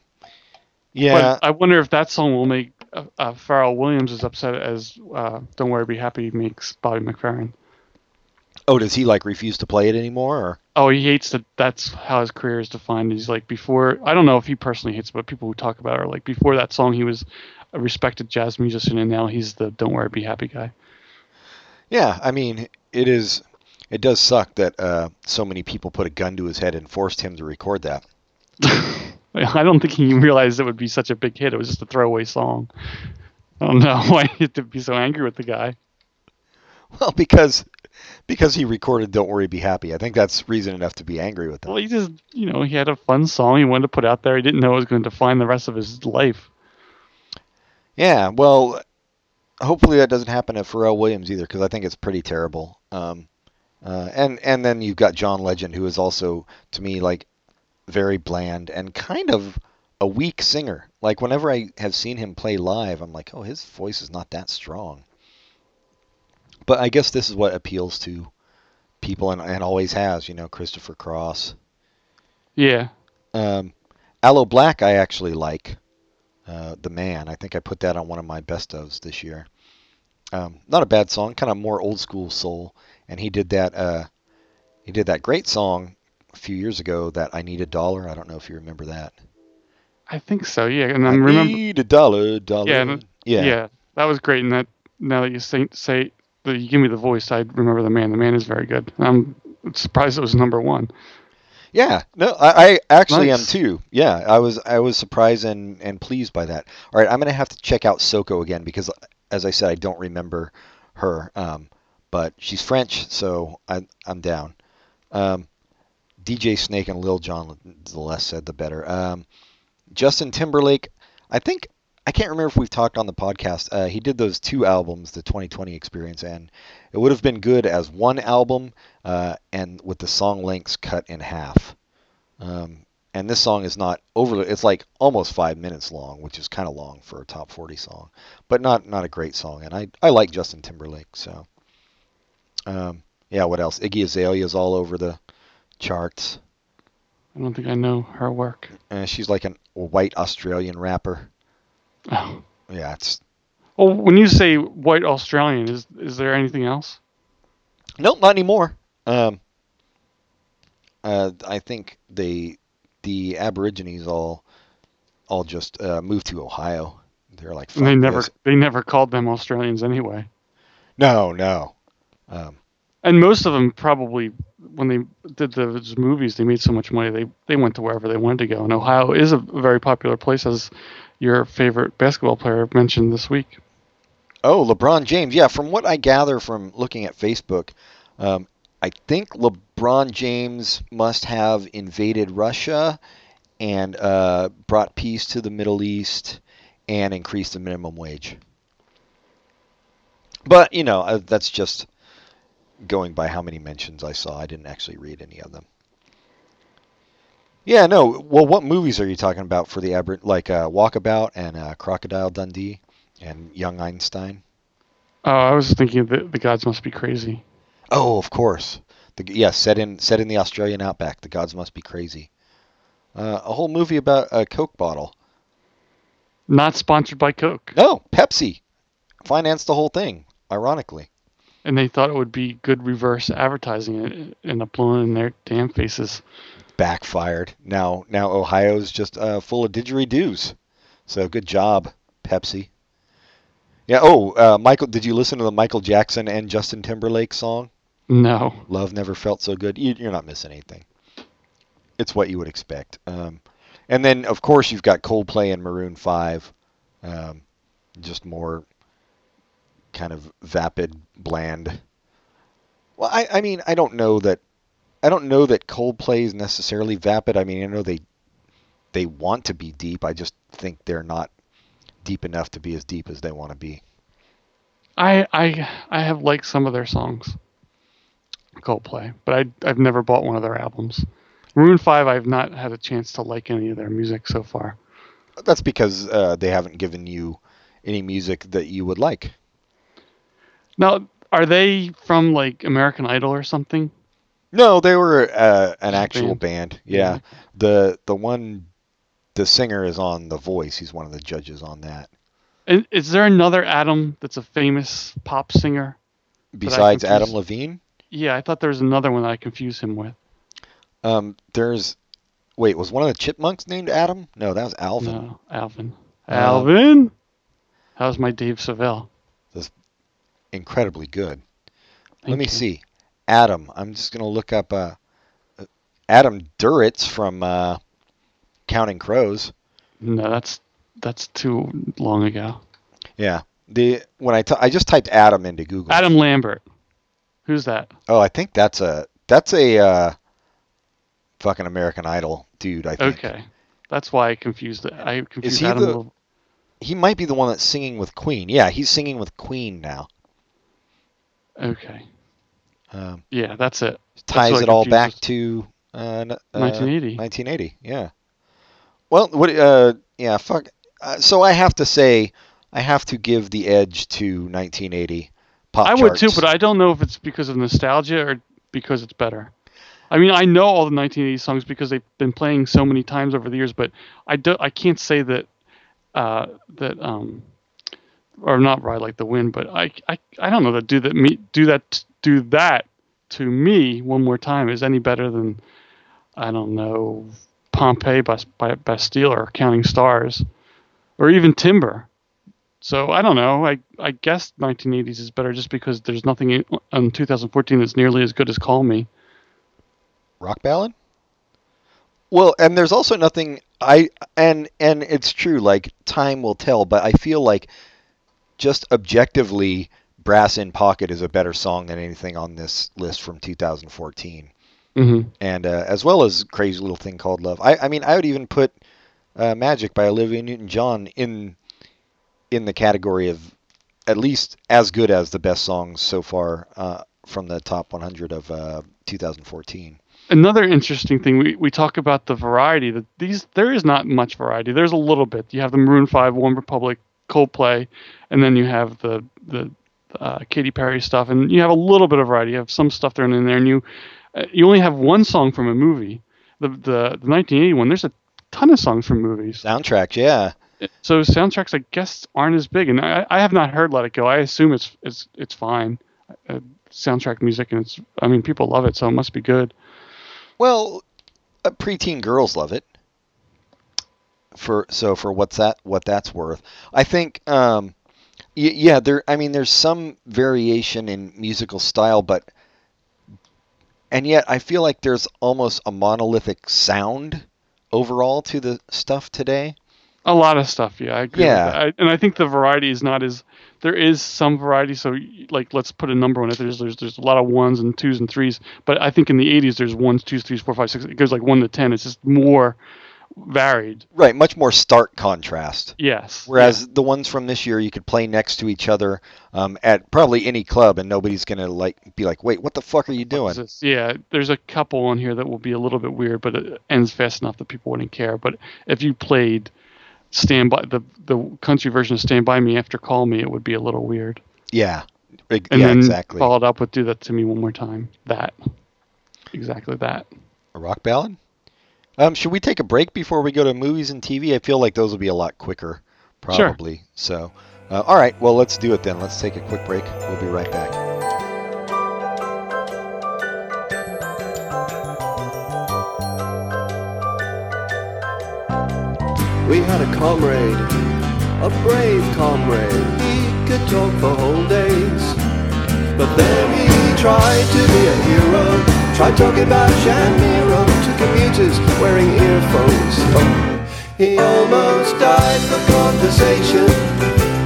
yeah. But I wonder if that song will make uh, uh, Pharrell Williams as upset as uh, "Don't Worry, Be Happy" makes Bobby McFerrin. Oh, does he like refuse to play it anymore? Or Oh, he hates that. That's how his career is defined. He's like before. I don't know if he personally hates, it, but people who talk about it are like before that song, he was a respected jazz musician, and now he's the "Don't Worry, Be Happy" guy. yeah, I mean, it is. It does suck that uh, so many people put a gun to his head and forced him to record that. I don't think he realized it would be such a big hit. It was just a throwaway song. I don't know why he had to be so angry with the guy. Well, because because he recorded "Don't Worry, Be Happy." I think that's reason enough to be angry with him. Well, he just, you know, he had a fun song he wanted to put out there. He didn't know it was going to define the rest of his life. Yeah, well, hopefully that doesn't happen to Pharrell Williams either, because I think it's pretty terrible. Um, uh, and and then you've got John Legend, who is also to me like very bland and kind of a weak singer. Like whenever I have seen him play live, I'm like, oh, his voice is not that strong. But I guess this is what appeals to people, and, and always has. You know, Christopher Cross. Yeah. Um, Aloe Blacc, I actually like. Uh, the Man. I think I put that on one of my best ofs this year. Um, not a bad song, kind of more old school soul. And he did that. Uh, he did that great song a few years ago that I Need a Dollar. I don't know if you remember that. I think so. Yeah, and I'm remember. Need a dollar, dollar. Yeah, yeah. Yeah. that was great. And that now that you say say that you give me the voice, I remember the man. The man is very good. I'm surprised it was number one. Yeah, no, I, I actually Nice. am too. Yeah, I was I was surprised and, and pleased by that. All right, I'm gonna have to check out Soko again because, as I said, I don't remember her. Um, but she's French, so I, I'm down. Um, DJ Snake and Lil Jon, the less said, the better. Um, Justin Timberlake, I think I can't remember if we've talked on the podcast. Uh, he did those two albums, the 2020 Experience, and it would have been good as one album uh, and with the song lengths cut in half. Um, and this song is not overly. It's like almost five minutes long, which is kind of long for a top 40 song, but not not a great song. And I I like Justin Timberlake, so. Um, yeah, what else? Iggy Azalea is all over the charts. I don't think I know her work. Uh, she's like an, a white Australian rapper. Oh. Yeah, it's Well, when you say white Australian, is is there anything else? Nope, not anymore. Um, uh, I think they, the Aborigines all, all just uh, moved to Ohio. They're like, they never this." they never called them Australians anyway. No, no. Um, And most of them probably, when they did those movies, they made so much money they they went to wherever they wanted to go. And Ohio is a very popular place, as your favorite basketball player mentioned this week. oh, LeBron James. Yeah, from what I gather from looking at Facebook, um, I think LeBron James must have invaded Russia and uh, brought peace to the Middle East and increased the minimum wage. But you know, uh, that's just going by how many mentions I saw. I didn't actually read any of them. Yeah, no. Well, what movies are you talking about for the aber- like uh, Walkabout and uh, Crocodile Dundee and Young Einstein? Oh, I was thinking that the gods must be crazy. Oh, of course. The, yeah, set in set in the Australian outback. The gods must be crazy. Uh, a whole movie about a Coke bottle. Not sponsored by Coke, No, Pepsi financed the whole thing. Ironically. And they thought it would be good reverse advertising, and it ended up blowing in their damn faces. backfired. Now, now Ohio's just uh, full of didgeridoos. So good job, Pepsi. Yeah. Oh, uh, Michael, did you listen to the Michael Jackson and Justin Timberlake song? No, Love never felt so good. You, you're not missing anything. It's what you would expect. Um, and then, of course, you've got Coldplay and Maroon Five. Um, just more kind of vapid, bland. Well, I, I mean, I don't know that. I don't know that Coldplay is necessarily vapid. I mean, I know they they want to be deep. I just think they're not deep enough to be as deep as they want to be. I I I have liked some of their songs, Coldplay, but I I've never bought one of their albums. Maroon Five, I've not had a chance to like any of their music so far. That's because uh, they haven't given you any music that you would like. Now, are they from like American Idol or something? No, they were uh, an actual band. band. Yeah. The the one the singer is on The Voice. He's one of the judges on that. And is there another Adam that's a famous pop singer? Besides Adam Levine, Yeah, I thought there was another one that I confused him with. um, there's wait, was one of the Chipmunks named Adam? No, that was Alvin. No, Alvin. Uh, Alvin. How's my Dave Seville? Incredibly good. Let me you. see. Adam. I'm just gonna look up uh, uh, Adam Duritz from uh, Counting Crows. No, that's that's too long ago. Yeah. The when I t- I just typed Adam into Google. Adam Lambert. Who's that? Oh, I think that's a that's a uh, fucking American Idol dude. I think Okay, that's why I confused it. I confused he Adam. the- he might be the one that's singing with Queen. Yeah, he's singing with Queen now. Okay, Um, yeah, that's it. ties what I it all back to uh, uh, 1980. 1980. Yeah. Well, what? Uh, yeah. Fuck. Uh, so I have to say, I have to give the edge to 1980 pop I would too, but I don't know if it's because of nostalgia or because it's better. I mean, I know all the 1980 songs because they've been playing so many times over the years, but I do I can't say that uh, that um or not ride like the wind, but I I, I don't know that do that me do that do that to me one more time is any better than I don't know Pompeii by, by Bastille or Counting Stars, or even Timber. So I don't know. I I guess 1980s is better just because there's nothing in, in 2014 that's nearly as good as Call Me. Rock ballad? Well, and there's also nothing I and and it's true like time will tell, but I feel like just objectively Brass in Pocket is a better song than anything on this list from 2014. Mm-hmm. And uh, as well as Crazy Little Thing Called Love. I I mean, I would even put uh, Magic by Olivia Newton-John in in the category of at least as good as the best songs so far uh, from the top 100 of uh, 2014 another interesting thing we, we talk about the variety that these there is not much variety there's a little bit you have the maroon 5 OneRepublic coldplay and then you have the the uh, Katy Perry stuff and you have a little bit of variety. You have some stuff thrown in there and you uh, you only have one song from a movie. The, the the 1980 one there's a ton of songs from movies. Soundtracks yeah. So soundtracks i guess aren't as big and i, I have not heard let it go. I assume it's it's it's fine. Uh, soundtrack music and it's i mean people love it so it must be good. Well, uh, preteen girls love it. For so for what's that what that's worth, I think. Um, y- yeah, there. I mean, there's some variation in musical style, but and yet I feel like there's almost a monolithic sound overall to the stuff today. A lot of stuff, yeah. I agree Yeah. I, and I think the variety is not as there is some variety. So like, let's put a number on it. There's there's there's a lot of ones and twos and threes. But I think in the '80s there's ones, twos, threes, four, five, six. It goes like one to ten. It's just more varied. Right, much more stark contrast. Yes. Whereas the ones from this year, you could play next to each other um, at probably any club, and nobody's gonna like be like, "Wait, what the fuck are you doing?" Yeah, there's a couple on here that will be a little bit weird, but it ends fast enough that people wouldn't care. But if you played Stand by the the country version of Stand by Me after Call Me, it would be a little weird. Yeah, And yeah, then exactly. followed up with Do That to Me One More Time. That. Exactly that. A rock ballad? Um, should we take a break before we go to movies and TV? I feel like those will be a lot quicker, probably. Sure. probably. So, uh, all right. Well, let's do it then. Let's take a quick break. We'll be right back. We had a comrade, a brave comrade. He could talk for whole days. But then he tried to be a hero. Tried talking about Shamiro to commuters wearing earphones. He almost died for conversation.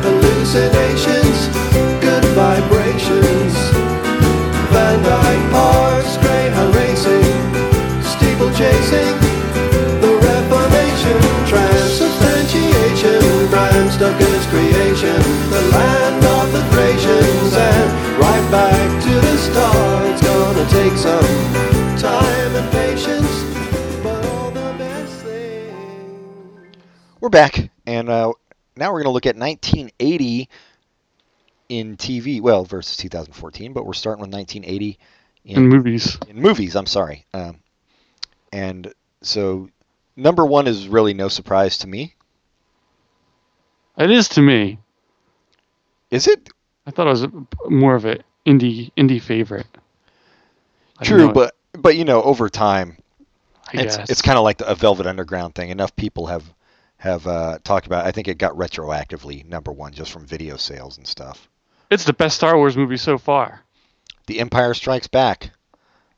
Hallucinations, good vibrations. Van Dyke Parks, Greyhound racing, steeple chasing. The Reformation, transubstantiation, Bram Stoker's creation, the land of the Thracians, and right back to the start. It's gonna take some time and patience, but all the best things. We're back, and uh, now we're going to look at 1980 in TV. Well, versus 2014, but we're starting with 1980 In movies. in movies. I'm sorry. Um, and so, number one is really no surprise to me. It is to me. Is it? I thought it was more of an indie indie favorite. I True, but but you know, over time, I it's guess. it's kind of like the, a Velvet Underground thing. Enough people have have uh, talked about. It. I think it got retroactively number one just from video sales and stuff. it's the best Star Wars movie so far. The Empire Strikes Back,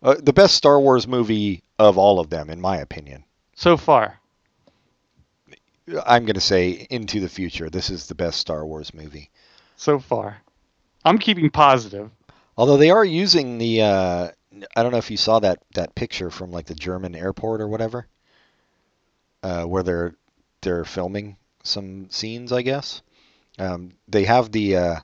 uh, the best Star Wars movie of all of them, in my opinion. So far. I'm going to say Into the Future. This is the best Star Wars movie. So far. I'm keeping positive. Although they are using the, uh, I don't know if you saw that that picture from like the German airport or whatever, uh, where they're they're filming some scenes. I guess um, they have the. Uh,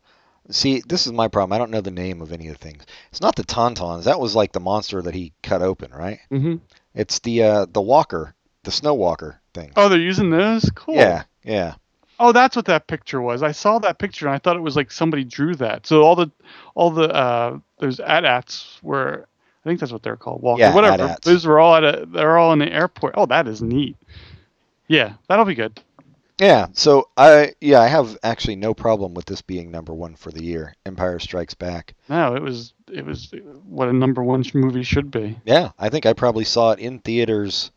see, this is my problem. I don't know the name of any of the things. It's not the tauntauns. That was like the monster that he cut open, right? Mm-hmm. It's the uh, the walker, the snow walker thing. Oh, they're using those? Cool. Yeah, yeah. Oh, that's what that picture was. I saw that picture and I thought it was like somebody drew that. So all the all the uh those AT-ATs were I think that's what they're called. Walker, Yeah, whatever. AT-ATs. Those were all at a they're all in the airport. Oh, that is neat. Yeah, that'll be good. Yeah, so I yeah I have actually no problem with this being number one for the year. Empire Strikes Back. No, it was it was what a number one movie should be. Yeah, I think I probably saw it in theaters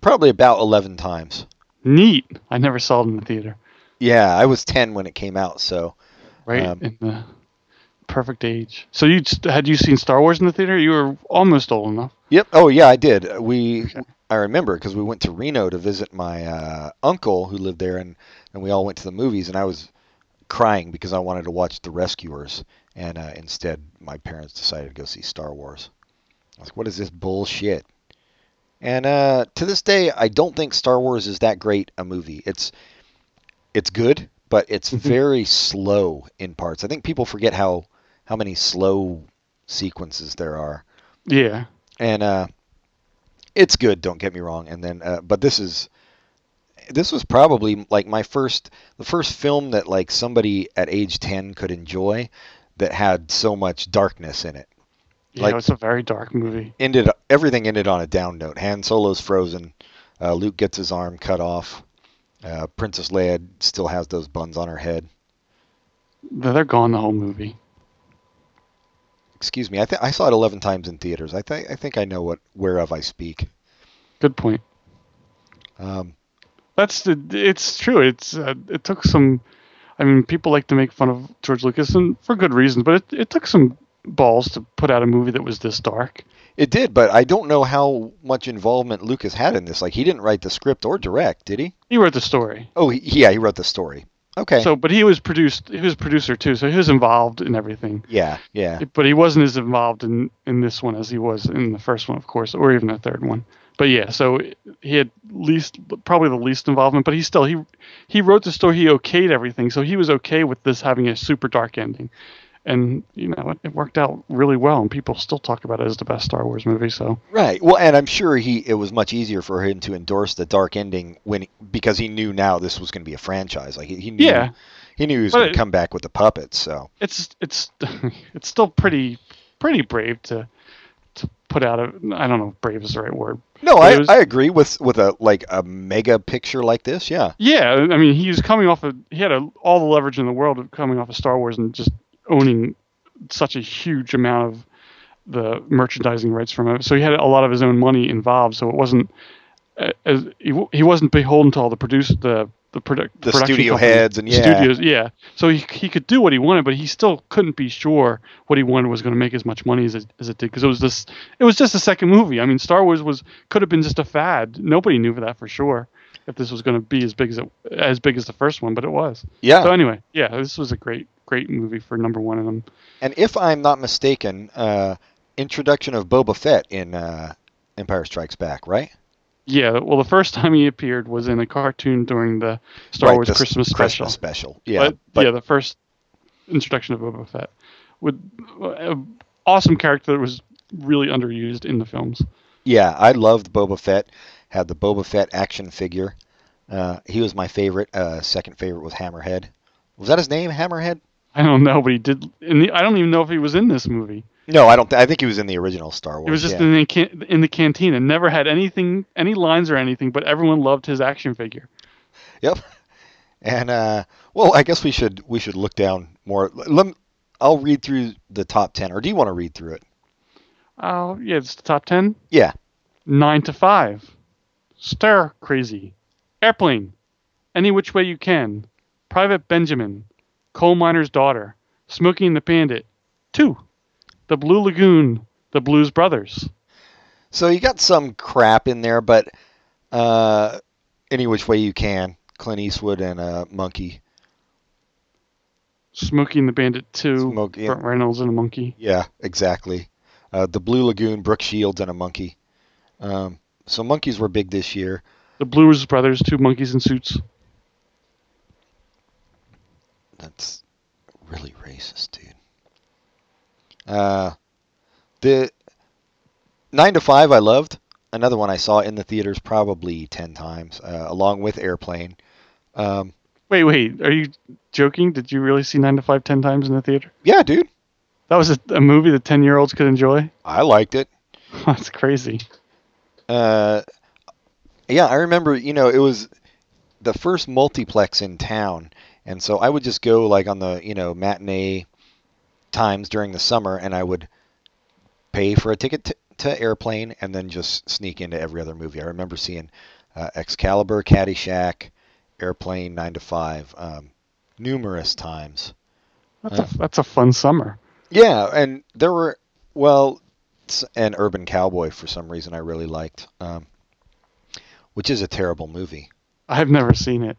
Probably about eleven times. Neat. I never saw it in the theater. Yeah, I was ten when it came out, so Right Um, in the perfect age. So you had you seen Star Wars in the theater? You were almost old enough. Yep. Oh yeah, I did. We I remember because we went to Reno to visit my uh, uncle who lived there, and and we all went to the movies, and I was crying because I wanted to watch The Rescuers, and uh, instead my parents decided to go see Star Wars. I was like, what is this bullshit? And uh, to this day, I don't think Star Wars is that great a movie. It's it's good, but it's Mhm. very slow in parts. I think people forget how how many slow sequences there are Yeah. and uh, it's good. Don't get me wrong. And then, uh, but this is this was probably like my first the first film that like somebody at age ten could enjoy that had so much darkness in it. Yeah, Like- it's a very dark movie. Ended everything ended on a down note. Han Solo's frozen. Uh, Luke gets his arm cut off. Uh, Princess Leia still has those buns on her head. They're gone the whole movie. Excuse me. I think I saw it eleven times in theaters. I think I think I know what whereof I speak. Good point. Um, That's the. It's true. It's uh, it took some. I mean, people like to make fun of George Lucas, and for good reasons. But it, it took some balls to put out a movie that was this dark. It did, but I don't know how much involvement Lucas had in this. Like, he didn't write the script or direct, did he? He wrote the story. Oh, he, yeah, he wrote the story. Okay. So, but he was produced. He was producer too, so he was involved in everything. yeah, yeah, But he wasn't as involved in in this one as he was in the first one, of course, or even the third one. But yeah, so he had least probably the least involvement, but he still he he wrote the story. He okayed everything, so he was okay with this having a super dark ending, and you know it, it worked out really well, and people still talk about it as the best Star Wars movie. So right. Well, and I'm sure he it was much easier for him to endorse the dark ending when because he knew now this was going to be a franchise. Like he, he knew Yeah. he knew he was going to come back with the puppets. So it's it's it's still pretty pretty brave to to put out a I don't know if brave is the right word. no, I, was- I agree with with a like a mega picture like this. Yeah, Yeah, I mean, he's coming off of he had a, all the leverage in the world of coming off of Star Wars and just owning such a huge amount of the merchandising rights from it. So he had a lot of his own money involved. So it wasn't uh, as he, he wasn't beholden to all the produce the the, produ- The production studio company. heads and- yeah. studios. Yeah, so he he could do what he wanted, but he still couldn't be sure what he wanted was going to make as much money as it, as it did because it was this it was just a second movie. I mean, Star Wars was could have been just a fad. Nobody knew for that for sure if this was going to be as big as it as big as the first one, but it was. yeah. So anyway, yeah, this was a great great movie for number one of them. And if I'm not mistaken, uh, introduction of Boba Fett in uh, Empire Strikes Back, right? Yeah, well, the first time he appeared was in a cartoon during the Star Right, Wars the Christmas special. Christmas special. Yeah, but, but yeah, the first introduction of Boba Fett with an awesome character that was really underused in the films. yeah, I loved Boba Fett. Had the Boba Fett action figure. Uh, he was my favorite. Uh, second favorite was Hammerhead. Was that his name, Hammerhead? I don't know, but he did. In the, I don't even know if he was in this movie. No, I don't. Th- I think he was in the original Star Wars. He was just yeah. in the can- in the canteen and never had anything, any lines or anything. But everyone loved his action figure. Yep. And uh, well, I guess we should we should look down more. Let me, I'll read through the top ten, or do you want to read through it? Oh, yeah, it's the top ten. Yeah. Nine to five. Stir crazy. Airplane. Any which way you can. Private Benjamin. Coal miner's daughter. Smokey and the Bandit. Two. The Blue Lagoon. The Blues Brothers. So you got some crap in there, but uh, any which way you can. Clint Eastwood and uh, Monkey. Smokey and the Bandit two. Smokey- Burt Reynolds and a monkey. Yeah, exactly. Uh, the Blue Lagoon, Brooke Shields, and a monkey. Um, so monkeys were big this year. The Blues Brothers, two monkeys in suits. That's really racist, dude. Uh, the nine to five I loved. Another one I saw in the theaters probably ten times, uh, along with Airplane. Um, Wait, wait. Are you joking? Did you really see Nine to Five ten times in the theater? yeah, dude, That was a, a movie that ten year olds could enjoy. I liked it. That's crazy. Uh, yeah, I remember. You know, it was the first multiplex in town, and so I would just go like on the you know matinee times during the summer, and I would pay for a ticket t- to Airplane and then just sneak into every other movie. I remember seeing uh, Excalibur, Caddyshack, Airplane, Nine to Five, um, numerous times. That's a that's a fun summer. Yeah, and there were well, and Urban Cowboy for some reason I really liked, um, which is a terrible movie. I've never seen it.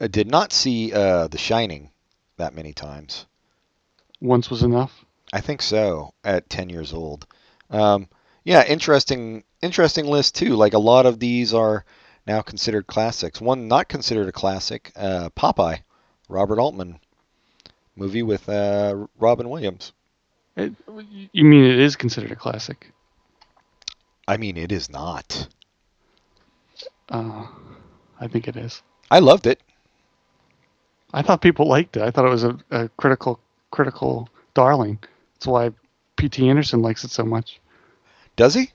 I did not see uh, The Shining that many times. Once was enough. I think so at 10 years old. Um, yeah, interesting interesting list too. Like a lot of these are now considered classics. One not considered a classic, uh, Popeye, Robert Altman movie with uh, Robin Williams. It, you mean it is considered a classic? I mean, it is not. Uh, I think it is. I loved it. I thought people liked it. I thought it was a, a critical critical darling. That's why P.T. Anderson likes it so much. Does he?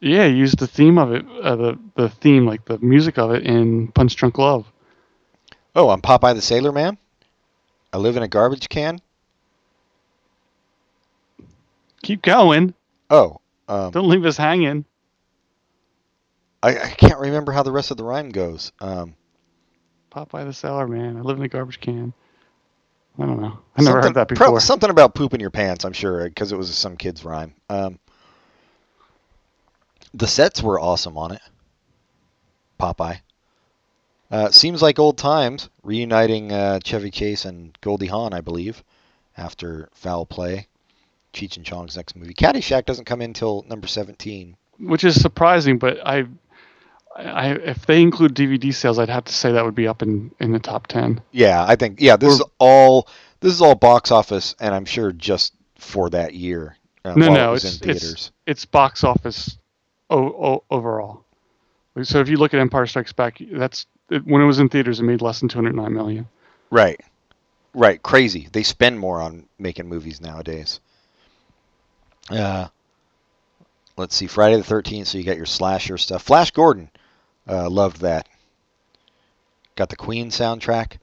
Yeah, he used the theme of it, uh, the the theme, like the music of it, in Punch Drunk Love. Oh, I'm Popeye the Sailor Man. I live in a garbage can. Keep going. Oh, um, Don't leave us hanging. I, I can't remember how the rest of the rhyme goes. Um, Popeye the Sailor Man. I live in a garbage can. I don't know. I never something- heard that pro- before. something about pooping your pants, I'm sure, because it was some kid's rhyme. Um, the sets were awesome on it. Popeye. Uh, seems like old times, reuniting uh, Chevy Chase and Goldie Hawn, I believe, after Foul Play. Cheech and Chong's next movie. Caddyshack doesn't come in till number 17. which is surprising. But I, I, if they include DVD sales, I'd have to say that would be up in in the top ten. Yeah, I think yeah, this is all this is all box office, and I'm sure just for that year. Uh, No, while it no, was it's in it's theaters. it's box office o- o- overall. So if you look at Empire Strikes Back, that's it, when it was in theaters, it made less than 209 million. Right, right, crazy. They spend more on making movies nowadays. Uh, let's see, Friday the Thirteenth. So you got your slasher stuff. Flash Gordon, uh, loved that. Got the Queen soundtrack.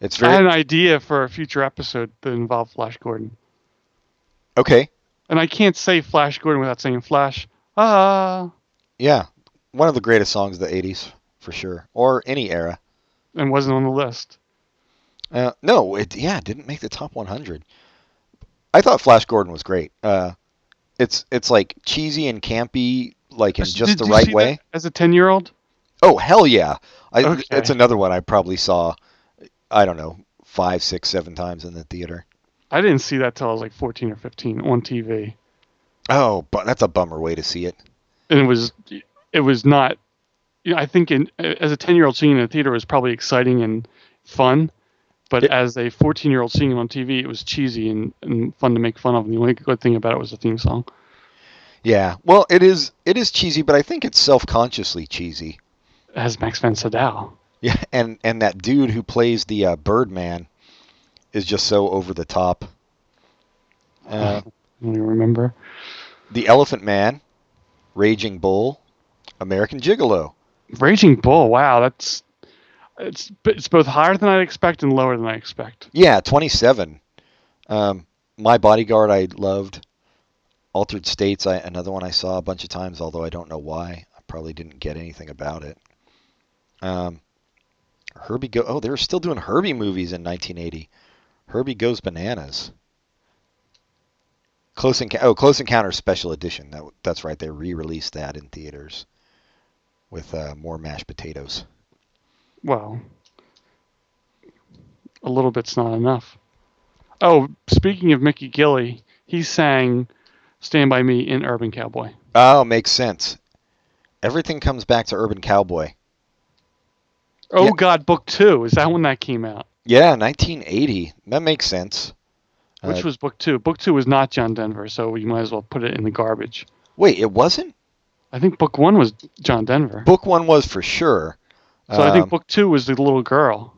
It's very. I had an idea for a future episode that involved Flash Gordon, okay. and I can't say Flash Gordon without saying Flash. Ah, Yeah, one of the greatest songs of the '80s for sure, or any era. and wasn't on the list. Uh, no, it yeah, it didn't make the top 100. I thought Flash Gordon was great. Uh, it's it's like cheesy and campy, like in just did the you right way. As a 10 year old, Oh hell yeah! I, Okay. It's another one I probably saw. I don't know, five, six, seven times in the theater. I didn't see that till I was like 14 or 15 on TV. Oh, but that's a bummer way to see it. and it was it was not you know, I think in as a 10 year old seeing it in the theater was probably exciting and fun but It- as a 14 year old seeing it on TV it was cheesy and, and fun to make fun of and the only good thing about it was the theme song Yeah, well, it is it is cheesy, but I think it's self consciously cheesy. Has Max von Sydow Yeah, and and that dude who plays the uh, Birdman is just so over the top. Uh, you remember the Elephant Man, Raging Bull, American Gigolo. Raging Bull wow that's it's it's both higher than I expect and lower than I expect Yeah, 27. Um, My Bodyguard, I loved. Altered States, I, another one I saw a bunch of times, although I don't know why. I probably didn't get anything about it. Um, Herbie Go. Oh, they were still doing Herbie movies in 1980. Herbie Goes Bananas. Close Enc- oh, Close Encounters Special Edition. That, that's right. They re-released that in theaters with uh, more mashed potatoes. well a little bit's not enough oh speaking of Mickey Gilley he sang Stand By Me in Urban Cowboy Oh, makes sense. Everything comes back to Urban Cowboy. Oh Yeah. God, Book Two is that when that came out? Yeah, 1980. That makes sense. Which Uh, was Book Two? Book Two was not John Denver, so you might as well put it in the garbage. Wait, it wasn't? I think Book One was John Denver, Book one was for sure. so I Um, think Book Two was the little girl,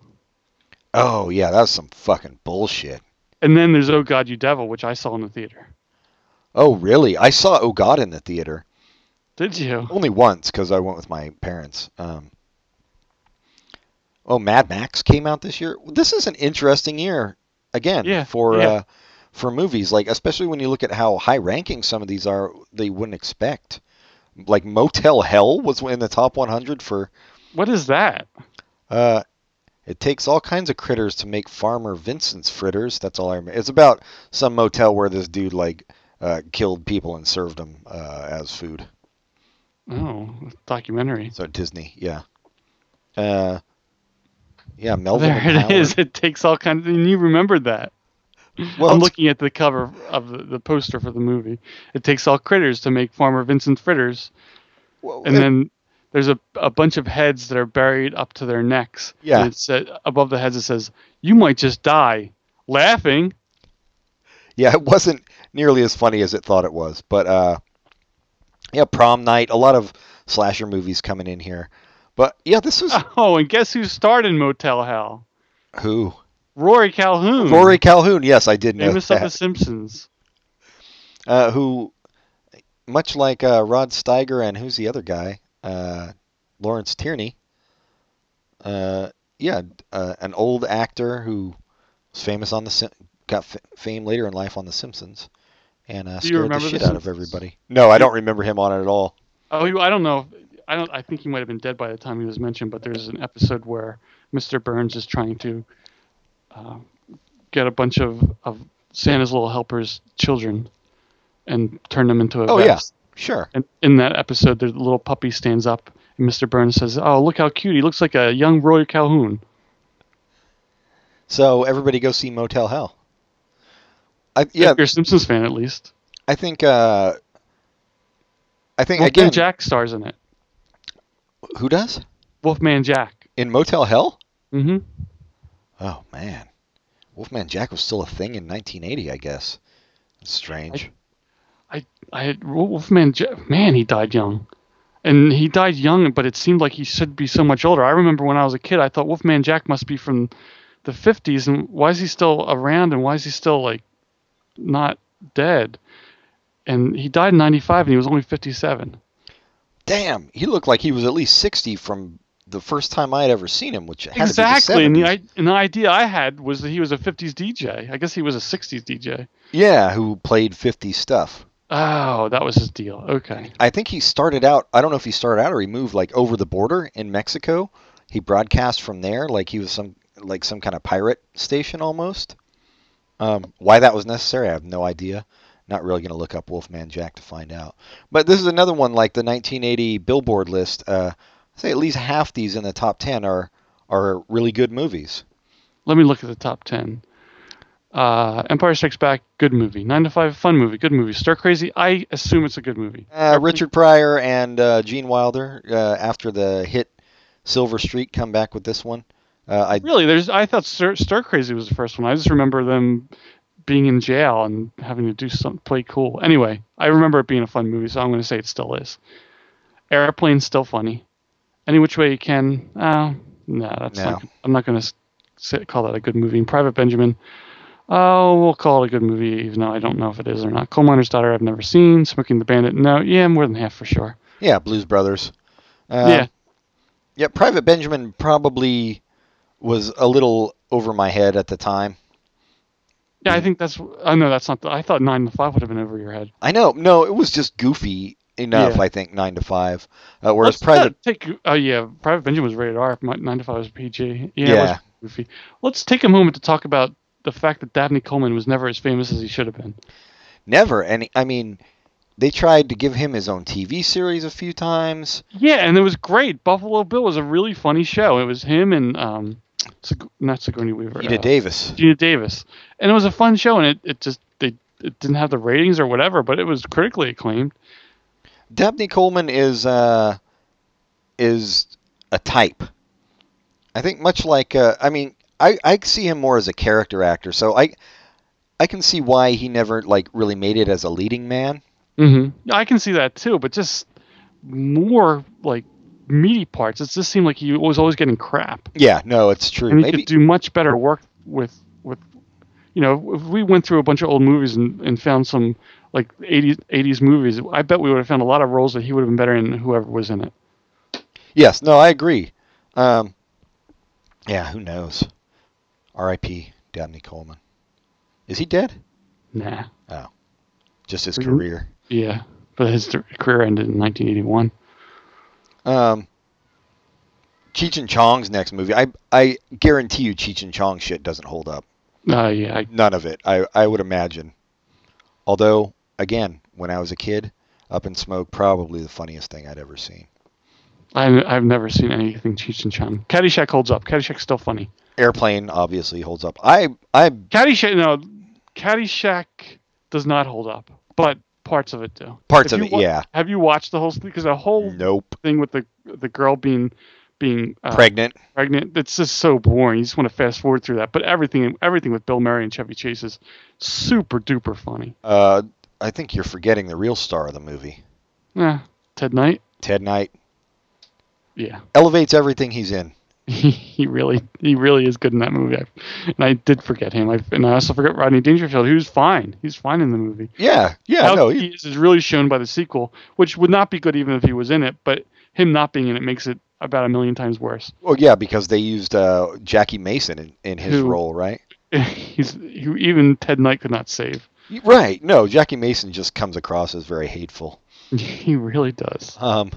Oh yeah, that was some fucking bullshit. and then there's Oh God, You Devil, which I saw in the theater. Oh really? I saw Oh God in the theater Did you? only once because I went with my parents. Um, oh, Mad Max came out this year. This is an interesting year again Yeah, for yeah. Uh, for movies. Like especially when you look at how high ranking some of these are, they wouldn't expect. Like Motel Hell was in the top 100 for. What is that? Uh, it takes all kinds of critters to make Farmer Vincent's fritters. That's all I remember. It's about some motel where this dude like uh, killed people and served them uh, as food. Oh, documentary. So Disney, yeah. Uh, yeah, Melvin. There it Howard. is. It takes all kinds. And you remembered that. Well, I'm looking at the cover of the, the poster for the movie. It takes all critters to make Farmer Vincent fritters, well, and it- then there's a, a bunch of heads that are buried up to their necks. Yeah. And it said above the heads it says, "You might just die." Laughing. yeah, it wasn't nearly as funny as it thought it was, but uh, yeah, prom night. A lot of slasher movies coming in here, but yeah, this was Oh, and guess who starred in Motel Hell? who Rory Calhoun. Rory Calhoun. Yes, I did know famous of The that. Simpsons. Uh, who, much like uh, Rod Steiger and who's the other guy, uh, Lawrence Tierney. Uh, yeah, uh, an old actor who was famous on the Sim- got f- fame later in life on The Simpsons, and uh, scared the remember The shit out of everybody. No, I don't remember him on it at all. Oh, I don't know. I don't. I think he might have been dead by the time he was mentioned. But there's an episode where Mr. Burns is trying to uh, get a bunch of, of Santa's little helpers' children and turn them into a Oh, yeah. Sure. And in that episode, the little puppy stands up, and Mr. Burns says, "Oh, look how cute! He looks like a young Roy Calhoun." So everybody go see Motel Hell. I, yeah, if you're a Simpsons fan, at least. I think. Uh, I think Wolfman again. Jack stars in it. Who does Wolfman Jack. in Motel Hell? Mm-hmm. Oh man, Wolfman Jack was still a thing in 1980, I guess. That's strange. I I had Wolfman. Ja- Man, he died young, and he died young. But it seemed like he should be so much older. I remember when I was a kid, I thought Wolfman Jack must be from the '50s, and why is he still around? And why is he still like not dead? And he died in '95, and he was only 57. Damn, he looked like he was at least 60 from the first time I had ever seen him, which had Exactly, to and the, the 70s. I, and the idea I had was that he was a '50s DJ. I guess he was a '60s DJ. yeah, who played 50 stuff. Oh, that was his deal. Okay. I think he started out. I don't know if he started out or he moved like over the border in Mexico. He broadcast from there, like he was some like some kind of pirate station almost. Um, why that was necessary, I have no idea. Not really going to look up Wolfman Jack to find out. But this is another one like the 1980 Billboard list. Uh, I'd say at least half these in the top 10 are are really good movies. Let me look at the top 10. Uh, Empire Strikes Back, good movie. 9 to 5, fun movie, good movie. Stir Crazy, I assume it's a good movie. Uh, Richard Pryor and uh, Gene Wilder uh, after the hit Silver Streak come back with this one. Uh, I Really, there's. I thought Stir, Stir Crazy was the first one. I just remember them being in jail and having to do some play cool. Anyway, I remember it being a fun movie, so I'm going to say it still is. Airplane's still funny. Any which way you can. Uh, no, that's No. not. I'm not going to call that a good movie. And Private Benjamin. Oh, we'll call it a good movie, even though I don't know if it is or not. Coal Miner's Daughter, I've never seen. Smoking the Bandit, no. Yeah, more than half for sure. yeah, Blues Brothers. Uh, yeah, Yeah, Private Benjamin probably was a little over my head at the time. Yeah. I think that's. Oh no, that's not. The, I thought nine to five would have been over your head. I know, no, it was just goofy enough. Yeah. I think nine to five. Uh, whereas Let's Private, take. Oh yeah, Private Benjamin was rated R. Nine to Five was PG. Yeah, it Yeah. was goofy. Let's take a moment to talk about the fact that Dabney Coleman was never as famous as he should have been. never. And I mean, they tried to give him his own TV series a few times. Yeah, and it was great. Buffalo Bill was a really funny show. It was him and um, Sig- not Sigourney Weaver. Geena uh, Davis. Geena Davis, and it was a fun show. And it, it just they it didn't have the ratings or whatever, but it was critically acclaimed. Dabney Coleman is uh, is a type. I think much like uh, I mean I I see him more as a character actor, so I I can see why he never like really made it as a leading man. Mm-hmm. I can see that too, but just more like meaty parts. It just seemed like he was always getting crap. Yeah, no, it's true. and he Maybe could do much better work with with you know if we went through a bunch of old movies and, and found some like 80s 80s movies i bet we would have found a lot of roles that he would have been better in whoever was in it yes, no, I agree. Um, yeah, who knows? R.I.P. Dabney Coleman. Is he dead? Nah. Oh, just his career. Yeah, but his career ended in 1981. Um, Cheech and Chong's next movie. I I guarantee you, Cheech and Chong shit doesn't hold up. Uh, yeah, I, None of it. I I would imagine. Although, again, when I was a kid, Up in Smoke probably the funniest thing I'd ever seen. I, I've never seen anything Cheech and Chong. Caddyshack holds up. Caddyshack's still funny. Airplane obviously holds up. I I Caddyshack, no, Caddyshack does not hold up, but parts of it do. parts If of it, wa- yeah. Have you watched the whole thing? Because the whole Nope. thing with the the girl being being uh, Pregnant. pregnant, it's just so boring. You just want to fast forward through that. But everything everything with Bill Murray and Chevy Chase is super duper funny. Uh, I think you're forgetting the real star of the movie. Yeah, Ted Knight. Ted Knight Yeah. elevates everything he's in. He, really he really is good in that movie. I, and I did forget him. I, and I also forgot Rodney Dangerfield, who's fine. He's fine in the movie. Yeah, yeah, How no, he, he is is really shown by the sequel, which would not be good even if he was in it. But him not being in it makes it about a million times worse. well, yeah, because they used uh, Jackie Mason in, in his Who- role, right? He's who even Ted Knight could not save. Right. No, Jackie Mason just comes across as very hateful. He really does. Um,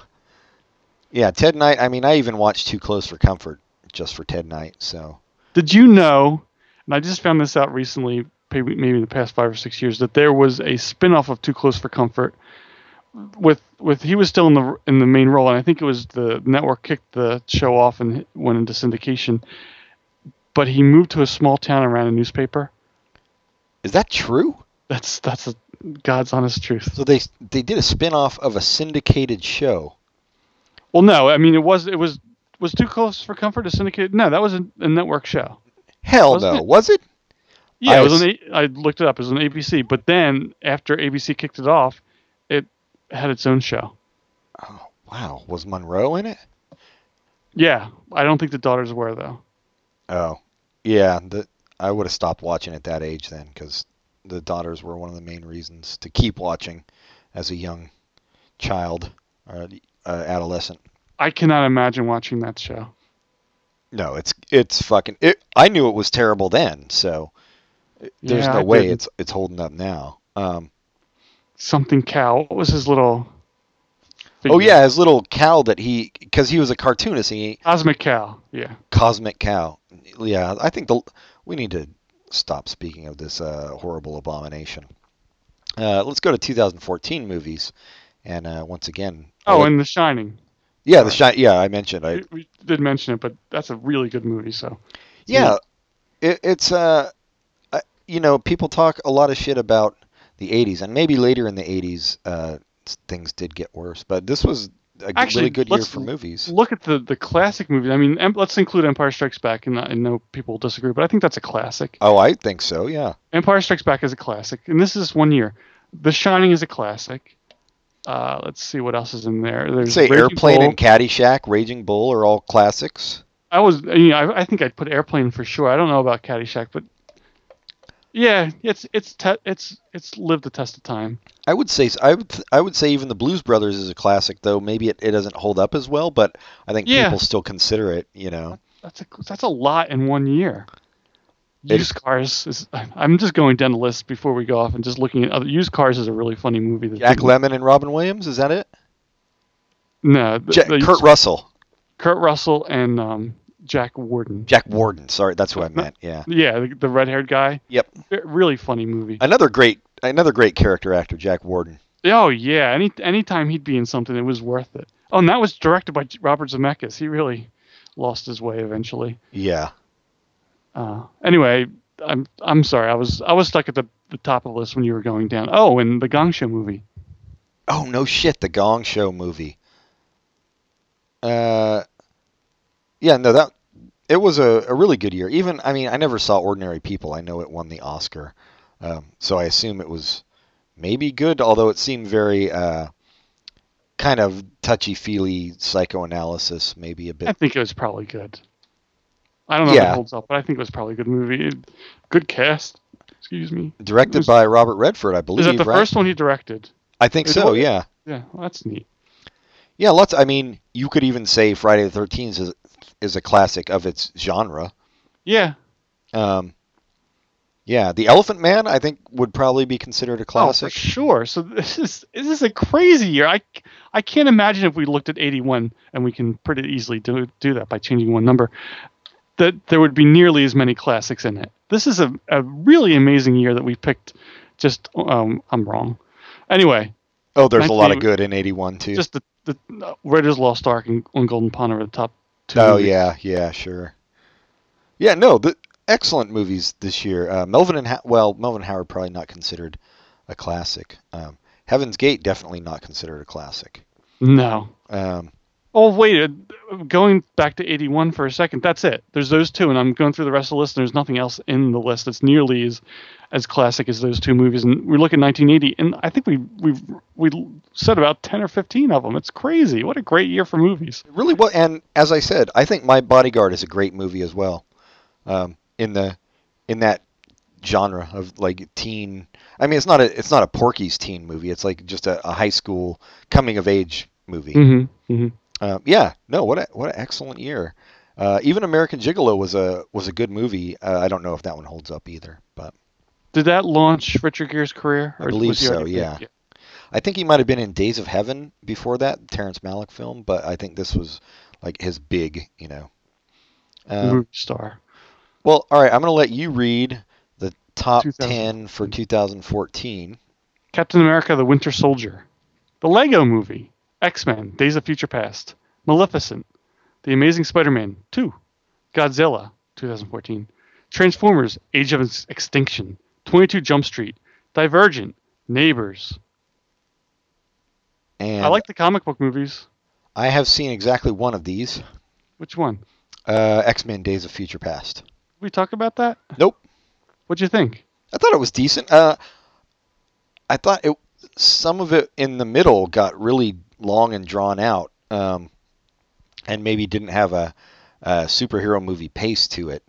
yeah, Ted Knight. I mean, I even watched Too Close for Comfort just for Ted Knight. So Did you know? And I just found this out recently, maybe the past five or six years, that there was a spin-off of Too Close for Comfort. With with he was still in the in the main role, and I think it was the network kicked the show off and went into syndication. But he moved to a small town and ran a newspaper. is that true? That's that's a God's honest truth. So they they did a spin off of a syndicated show. Well, no, I mean it was it was was Too Close for Comfort a syndicate. No, that was a, a network show. Hell Wasn't no, it? was it? Yeah, I it was on. A- I looked it up. It was on ABC. But then after ABC kicked it off, it had its own show. Oh, wow, was Monroe in it? Yeah, I don't think the daughters were though. Oh, yeah. The, I would have stopped watching at that age then, because the daughters were one of the main reasons to keep watching as a young child or uh, adolescent. I cannot imagine watching that show. No, it's it's fucking. It, I knew it was terrible then, so there's Yeah, no I way didn't. it's it's holding up now. Um, Something cow. What was his little? oh yeah, his little cow that he because he was a cartoonist. He Cosmic Cow. Yeah. cosmic cow. Yeah, I think the we need to stop speaking of this uh, horrible abomination. Uh, let's go to 2014 movies, and uh, once again, Oh, and The Shining. yeah, the Shining. Yeah, I mentioned. I We, did mention it, but that's a really good movie. So yeah, it, it's uh, uh, you know, people talk a lot of shit about the 80s, and maybe later in the 80s, uh, things did get worse. But this was a Actually, really good year for movies. look at the the classic movies. I mean, em- let's include Empire Strikes Back, and I know people disagree, but I think that's a classic. Oh, I think so. Yeah. Empire Strikes Back is a classic, and this is one year. The Shining is a classic. Uh, let's see what else is in there. There's Say Raging Airplane Bull. and Caddyshack, Raging Bull are all classics. I was, you know, I, I think I'd put Airplane for sure. I don't know about Caddyshack, but yeah, it's it's te- it's it's lived the test of time. I would say I would I would say even the Blues Brothers is a classic, though maybe it, it doesn't hold up as well, but I think Yeah. people still consider it. You know, That's a that's a lot in one year. Used cars is. I'm just going down the list before we go off and just looking at other. Used cars is a really funny movie. that Jack didn't- Lemmon and Robin Williams is that it? No, the, Ja- the- Kurt Russell, Kurt Russell and um, Jack Warden. Jack Warden. Sorry, that's who I meant. Yeah. Yeah, the, the red-haired guy. Yep. Really funny movie. Another great another great character actor, Jack Warden. Oh yeah, any anytime he'd be in something, it was worth it. Oh, and that was directed by Robert Zemeckis. He really lost his way eventually. Yeah. Uh, anyway, I'm I'm sorry. I was I was stuck at the, the top of the list when you were going down. Oh, and the Gong Show movie. Oh no shit, the Gong Show movie. Uh, yeah, no that it was a, a really good year. Even I mean, I never saw Ordinary People. I know it won the Oscar, um, so I assume it was maybe good. Although it seemed very uh, kind of touchy feely psychoanalysis, maybe a bit. I think it was probably good. I don't know if it holds up, but I think it was probably a good movie. Good cast. Excuse me. Directed was- by Robert Redford, I believe. Is that the right? first one he directed? I think it so. was? Yeah. Yeah, well, that's neat. Yeah, lots. I mean, you could even say Friday the Thirteenth is is a classic of its genre. Yeah, Um, Yeah, The Elephant Man, I think, would probably be considered a classic. Oh, for sure. So this is this is a crazy year. I, I can't imagine if we looked at 81 and we can pretty easily do do that by changing one number that there would be nearly as many classics in it. This is a, a really amazing year that we picked just um I'm wrong. Anyway, oh, there's a lot of good in 81 too. just the the uh, Raiders Lost Ark and on Golden Pond are the top two. oh movies. yeah, yeah, sure. Yeah, no, the excellent movies this year. Uh, Melvin and ha- well, Melvin Howard probably not considered a classic. Um, Heaven's Gate definitely not considered a classic. No. Um, Oh wait, uh, going back to 81 for a second. That's it. There's those two, and I'm going through the rest of the list. And there's nothing else in the list that's nearly as as classic as those two movies. And we look at 1980, and I think we we we said about 10 or 15 of them. It's crazy. What a great year for movies. really well, and as I said, I think My Bodyguard is a great movie as well. Um, in the in that genre of like teen. I mean, it's not a it's not a Porky's teen movie. It's like just a, a high school coming of age movie. Mm-hmm. Mm-hmm. Uh, yeah, no, what a what an excellent year. Uh, even American Gigolo was a was a good movie. Uh, I don't know if that one holds up either, but Did that launch Richard Gere's career? I believe so, already- yeah. I think he might have been in Days of Heaven before that Terrence Malick film. But I think this was like his big, you know. Um, star. well, all right, I'm gonna let you read the top ten for 2014. Captain America: The Winter Soldier, The Lego Movie, X Men: Days of Future Past, Maleficent, The Amazing Spider-Man 2, Godzilla 2014, Transformers: Age of Extinction, 22 Jump Street, Divergent, Neighbors. And I like the comic book movies. I have seen exactly one of these. Which one? Uh, X-Men: Days of Future Past. Did we talk about that? Nope. What'd you think? I thought it was decent. Uh, I thought it some of it in the middle got really long and drawn out, um, and maybe didn't have a, a superhero movie pace to it.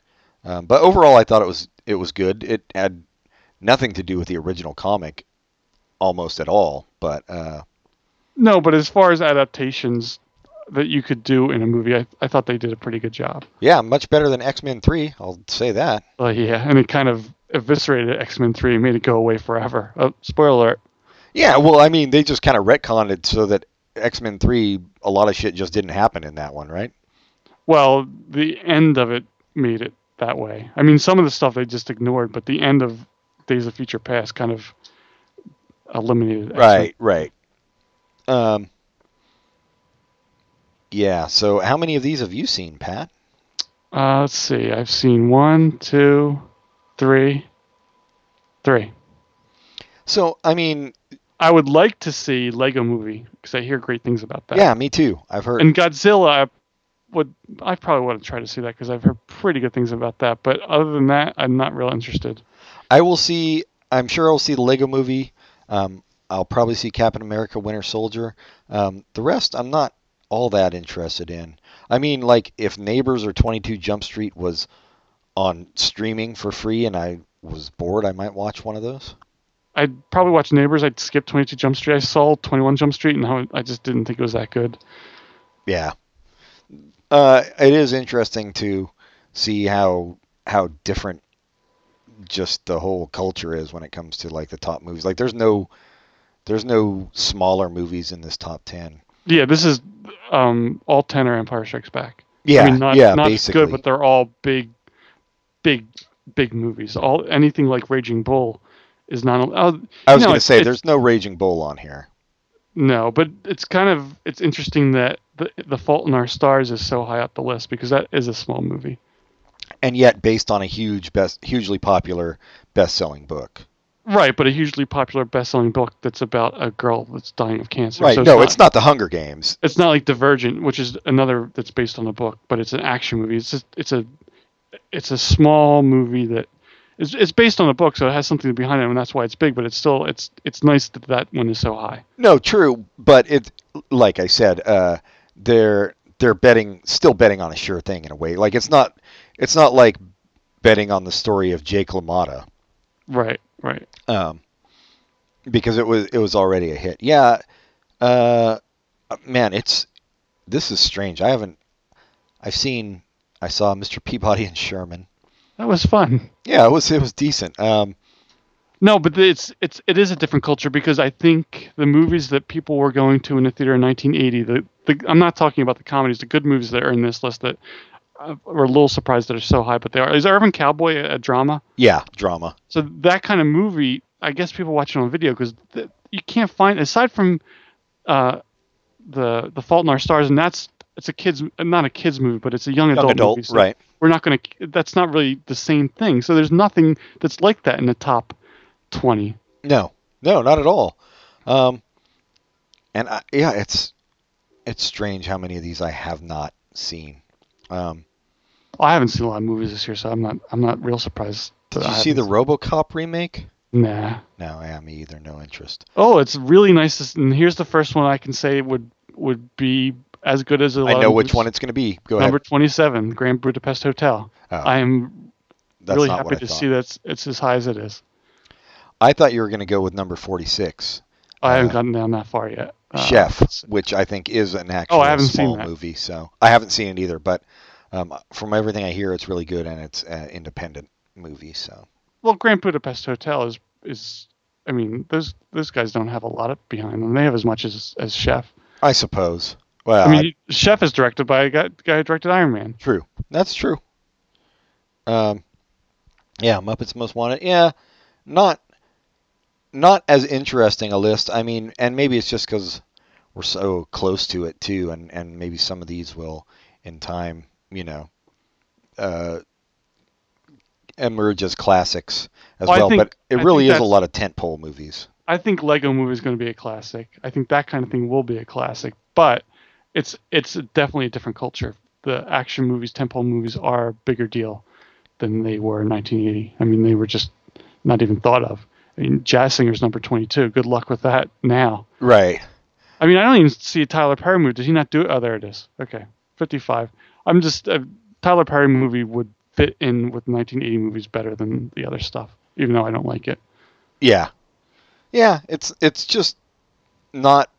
Um, but overall, I thought it was it was good. It had nothing to do with the original comic, almost at all. But uh, No, but as far as adaptations that you could do in a movie, I, I thought they did a pretty good job. yeah, much better than X Men Three. I'll say that. Uh, yeah, and it kind of eviscerated X Men Three and made it go away forever. Oh, spoiler alert. Yeah, well, I mean, they just kind of retconned it so that X Men Three, a lot of shit just didn't happen in that one, right? Well, the end of it made it that way. I mean, some of the stuff they just ignored, but the end of Days of Future Past kind of eliminated. X-Men. Right, right. Um, yeah. So, how many of these have you seen, Pat? Uh, let's see. I've seen one, two, three, three. So, I mean, I would like to see Lego Movie because I hear great things about that. yeah, me too. I've heard. And Godzilla, I would I probably want to try to see that because I've heard pretty good things about that. But other than that, I'm not real interested. I will see. I'm sure I'll see the Lego Movie. Um, I'll probably see Captain America: Winter Soldier. Um, the rest, I'm not all that interested in. I mean, like if Neighbors or 22 Jump Street was on streaming for free and I was bored, I might watch one of those. I'd probably watch Neighbors. I'd skip 22 Jump Street. I saw 21 Jump Street, and how I just didn't think it was that good. Yeah. Uh, it is interesting to see how how different just the whole culture is when it comes to like the top movies. Like there's no there's no smaller movies in this top 10. Yeah, this is um, all 10 are Empire Strikes Back. Yeah, I mean, not, yeah, not basically. good, but they're all big, big, big movies. All anything like Raging Bull is not. Uh, I was going to say it's- there's no Raging Bull on here. No, but it's kind of it's interesting that the the Fault in Our Stars is so high up the list because that is a small movie. And yet based on a huge best hugely popular best-selling book. Right, but a hugely popular best-selling book that's about a girl that's dying of cancer. Right. So no, it's not the Hunger Games. It's not like Divergent, which is another that's based on a book, but it's an action movie. It's just it's a it's a small movie that is it's based on a book, so it has something behind it, and that's why it's big. But it's still it's it's nice that that one is so high. No, true, but it like I said, uh, they're they're betting still betting on a sure thing in a way. Like it's not it's not like betting on the story of Jake LaMotta Right, right. um, because it was it was already a hit. Yeah, uh, man, it's this is strange. I haven't I've seen I saw Mr. Peabody and Sherman. That was fun. Yeah, it was it was decent. Um, No, but it's it's it is a different culture because I think the movies that people were going to in the theater in 1980, the, the I'm not talking about the comedies, the good movies that are in this list that uh, we're a little surprised that are so high, but they are. Is Urban Cowboy a, a drama? yeah, drama. So that kind of movie, I guess people watch it on video because you can't find aside from uh, the the Fault in Our Stars, and that's it's a kids not a kids movie, but it's a young Young adult, adult, movie. so right? We're not going to. That's not really the same thing. So there's nothing that's like that in the top twenty. No, no, not at all. Um, and I, yeah, it's it's strange how many of these I have not seen. Um, Well, I haven't seen a lot of movies this year, so I'm not I'm not real surprised. did you I see the RoboCop remake? Nah. No, yeah, me either. No interest. Oh, it's really nice. To, and here's the first one I can say would would be as good as I know of which one it's going to be. Go Number ahead. 27, Grand Budapest Hotel. Oh, I am that's really not happy what I to thought. see that it's as high as it is. I thought you were going to go with number forty-six, I haven't Uh, gotten down that far yet. Uh, Chef, which I think is an actual Oh, I haven't seen small that. movie. So I haven't seen it either, but um, from everything I hear, it's really good and it's an independent movie. So Well, Grand Budapest Hotel is is. I mean, those those guys don't have a lot of behind them. They have as much as as Chef. I suppose. Well, I mean, Chef is directed by a guy, guy who directed Iron Man. True. That's true. Um, yeah, Muppets Most Wanted. Yeah, not not as interesting a list. I mean, and maybe it's just because we're so close to it too, and and maybe some of these will, in time, you know, uh, emerge as classics as Well, well. think- but it I really is a lot of tentpole movies. I think Lego Movie is going to be a classic. I think that kind of thing will be a classic, but it's it's definitely a different culture. The action movies, tentpole movies, are a bigger deal than they were in 1980. I mean, they were just not even thought of. I mean, Jazz Singer's number 22. Good luck with that now. Right. I mean, I don't even see a Tyler Perry movie. Did he not do it? Oh, there it is. Okay, 55. I'm just a Tyler Perry movie would fit in with 1980 movies better than the other stuff, even though I don't like it. Yeah. Yeah, it's it's just not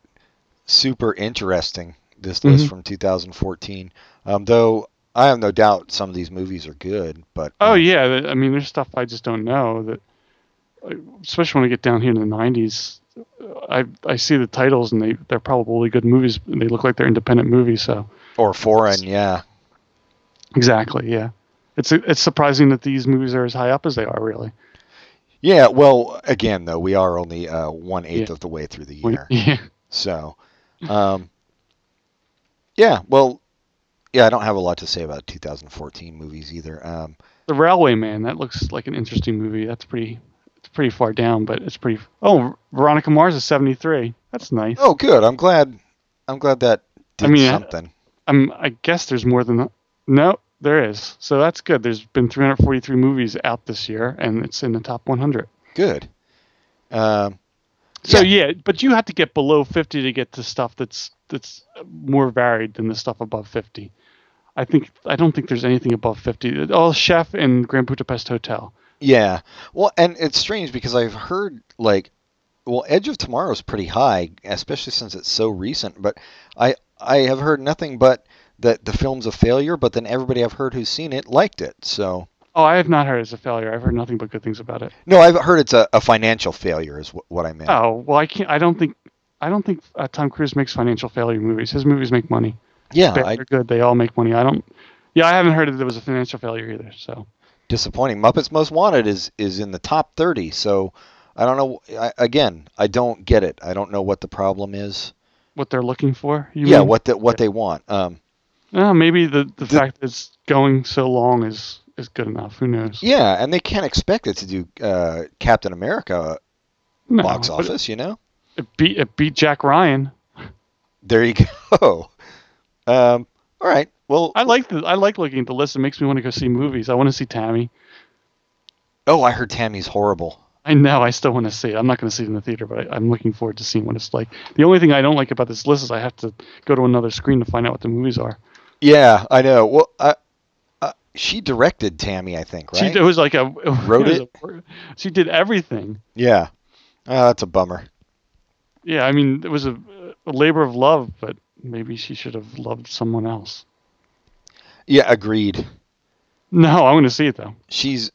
super interesting this list Mhm. from 2014. Um, though I have no doubt some of these movies are good, but Oh um, yeah, I mean, there's stuff I just don't know that, especially when I get down here in the '90s. uh, I I see the titles and they they're probably good movies. And they look like they're independent movies. So or foreign, yeah. exactly, yeah. It's it's surprising that these movies are as high up as they are. Really. Yeah, well, again though, we are only uh, one eighth Yeah. of the way through the year, yeah. so um, yeah, well, yeah, I don't have a lot to say about 2014 movies either. Um, The Railway Man. That looks like an interesting movie. That's pretty. It's pretty far down, but it's pretty. Oh, Veronica Mars is 73. That's nice. oh, good. I'm glad. I'm glad that did I mean, I- something. Um, I guess there's more than no, there is. So that's good. There's been 343 movies out this year, and it's in the top 100. Good. Um, So Yeah. yeah. but you have to get below 50 to get to stuff that's that's more varied than the stuff above 50. I think I don't think there's anything above 50. All Chef and Grand Budapest Hotel. Yeah. Well, and it's strange because I've heard like, well, Edge of Tomorrow is pretty high, especially since it's so recent. But I I have heard nothing but that the film's a failure. But then everybody I've heard who's seen it liked it. So Oh, I have not heard it's a failure. I've heard nothing but good things about it. no, I've heard it's a, a financial failure is wh- what I meant. Oh well, I can't. I don't think. I don't think uh, Tom Cruise makes financial failure movies. His movies make money. yeah, I, or good, they all make money. I don't. Yeah, I haven't heard that there was a financial failure either. So disappointing. Muppets Most Wanted is is in the top thirty. So I don't know. I, again, I don't get it. I don't know what the problem is. what they're looking for? You yeah, mean? what the, what they want. Um, maybe the the, The- fact that it's going so long is is good enough. Who knows? yeah, and they can't expect it to do uh, Captain America No, box office. You know. It beat it beat Jack Ryan. There you go. Um, all right. Well, I like the I like looking at the list. It makes me want to go see movies. I want to see Tammy. oh, I heard Tammy's horrible. I know. I still want to see it. I'm not going to see it in the theater, but I, I'm looking forward to seeing what it's like. The only thing I don't like about this list is I have to go to another screen to find out what the movies are. Yeah, I know. Well, uh, uh, she directed Tammy, I think, right? She it was like a Wrote was a- she did everything. Yeah. Oh, that's a bummer. Yeah, I mean it was a, a labor of love, but maybe she should have loved someone else. Yeah, agreed. No, I'm going to see it though. She's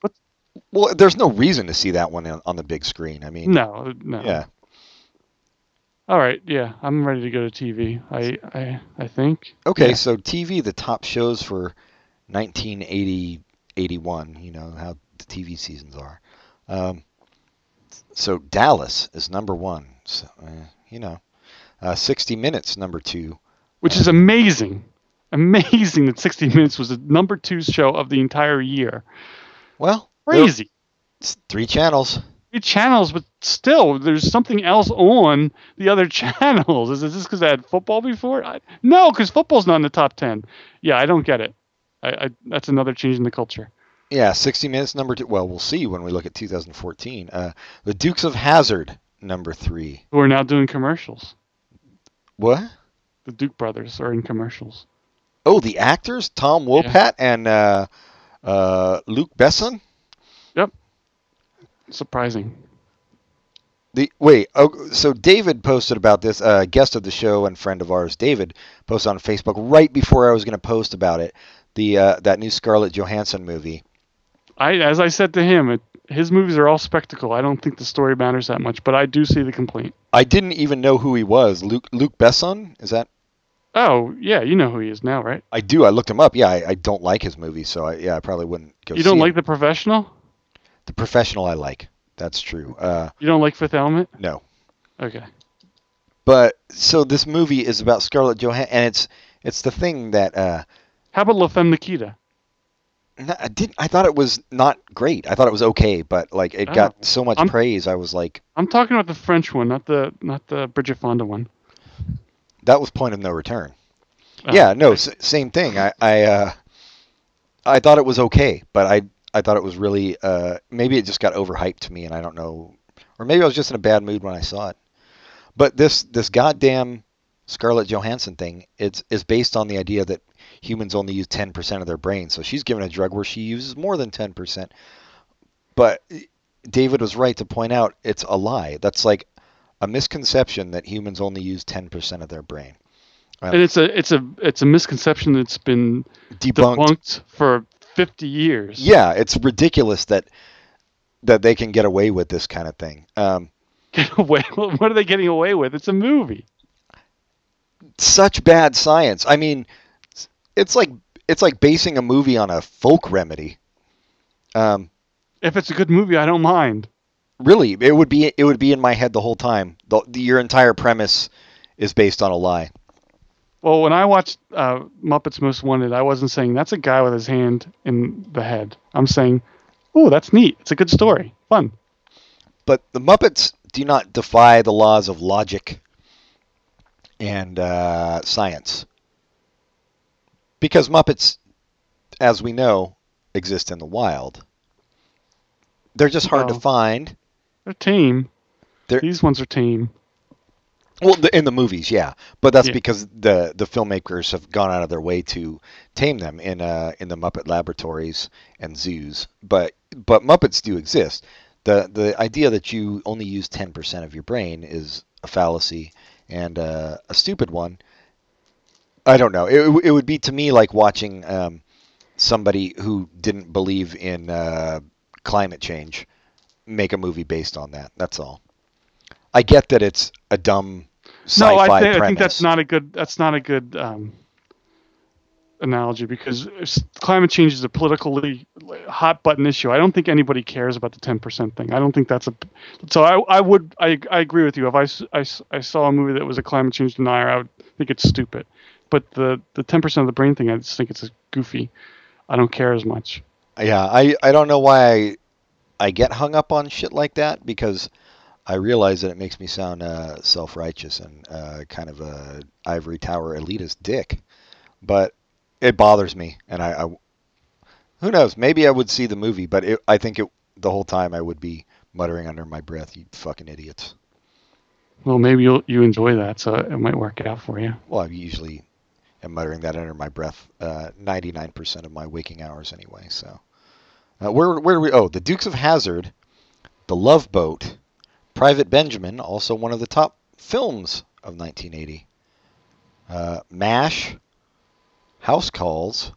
well. There's no reason to see that one on, on the big screen. I mean, No, no. yeah. All right, yeah, I'm ready to go to TV. I, I, I think. Okay, Yeah. so TV, the top shows for 1980, 81. You know how the TV seasons are. Um, so Dallas is number one. So, uh, you know, uh, 60 Minutes number two. Which is amazing, amazing that 60 Minutes was the number two show of the entire year. Well, Crazy. it's three channels. Three channels, but still, there's something else on the other channels. Is this because I had football before? I, no, because football's not in the top ten. Yeah, I don't get it. I, I that's another change in the culture. Yeah, 60 Minutes number two. Well, we'll see when we look at 2014. Uh, the Dukes of Hazzard number three. Who are now doing commercials? What? The Duke brothers are in commercials. Oh, the actors Tom Wopat and uh, uh, Luc Besson. Yep. Surprising. The wait, oh, so David posted about this. Uh, guest of the show and friend of ours, David, posted on Facebook right before I was going to post about it. The uh, that new Scarlett Johansson movie. I, as I said to him, it, his movies are all spectacle. I don't think the story matters that much, but I do see the complaint. I didn't even know who he was. Luke Luc Besson is that? Oh yeah, you know who he is now, right? I do. I looked him up. Yeah, I, I don't like his movies, so I, yeah, I probably wouldn't go. You don't like him. the professional? the professional. I like. That's true. Uh, You don't like Fifth Element? no, Okay. but so this movie is about Scarlett Johansson, and it's it's the thing that uh, How about La Femme Nikita? I didn't. I thought it was not great. I thought it was okay, but like it Oh. got so much I'm- praise. I was like, I'm talking about the French one, not the not the Bridget Fonda one. that was point of no return. Oh, yeah, no, s- same thing. I I uh, I thought it was okay, but I I thought it was really uh, maybe it just got overhyped to me, and I don't know, or maybe I was just in a bad mood when I saw it. But this this goddamn Scarlett Johansson thing, it's is based on the idea that humans only use ten percent of their brain. So she's given a drug where she uses more than ten percent. But David was right to point out it's a lie. That's like a misconception that humans only use ten percent of their brain. And it's a it's a it's a misconception that's been Debunked. debunked for 50 years. Yeah, it's ridiculous that that they can get away with this kind of thing. Um, Get away. What are they getting away with? It's a movie. such bad science. I mean, it's like it's like basing a movie on a folk remedy. Um, If it's a good movie, I don't mind. really, it would be it would be in my head the whole time. The, the, your entire premise is based on a lie. Well, when I watched uh, Muppets Most Wanted, I wasn't saying that's a guy with his hand in the head. I'm saying, oh, that's neat. It's a good story. Fun. But the Muppets do not defy the laws of logic and uh, science. Because Muppets, as we know, exist in the wild. They're just hard to find. They're tame. They're- These ones are tame. Well, the, in the movies, yeah, but that's Yeah. because the the filmmakers have gone out of their way to tame them in uh in the Muppet laboratories and zoos. But but Muppets do exist. the The idea that you only use ten percent of your brain is a fallacy and uh, a stupid one. I don't know. It it would be to me like watching um, somebody who didn't believe in uh, climate change make a movie based on that. That's all. I get that it's a dumb sci-fi No, I, think premise. I think that's not a good. That's not a good um, analogy because climate change is a politically hot button issue. I don't think anybody cares about the ten percent thing. I don't think that's a. So I, I would I, I agree with you. If I, I, I saw a movie that was a climate change denier, I would think it's stupid. But the the ten percent of the brain thing, I just think it's goofy. I don't care as much. Yeah, I, I don't know why I, I get hung up on shit like that because I realize that it makes me sound uh, self-righteous and uh, kind of a ivory tower elitist dick. But it bothers me, and I, I who knows? Maybe I would see the movie, but it, I think it the whole time I would be muttering under my breath, "You fucking idiots." Well, maybe you'll you enjoy that, so it might work out for you. Well, I usually am muttering that under my breath uh, 99% of my waking hours anyway. So, uh, where where do we? Oh, the Dukes of Hazzard, The Love Boat, Private Benjamin, also one of the top films of 1980. Uh, Mash, House Calls,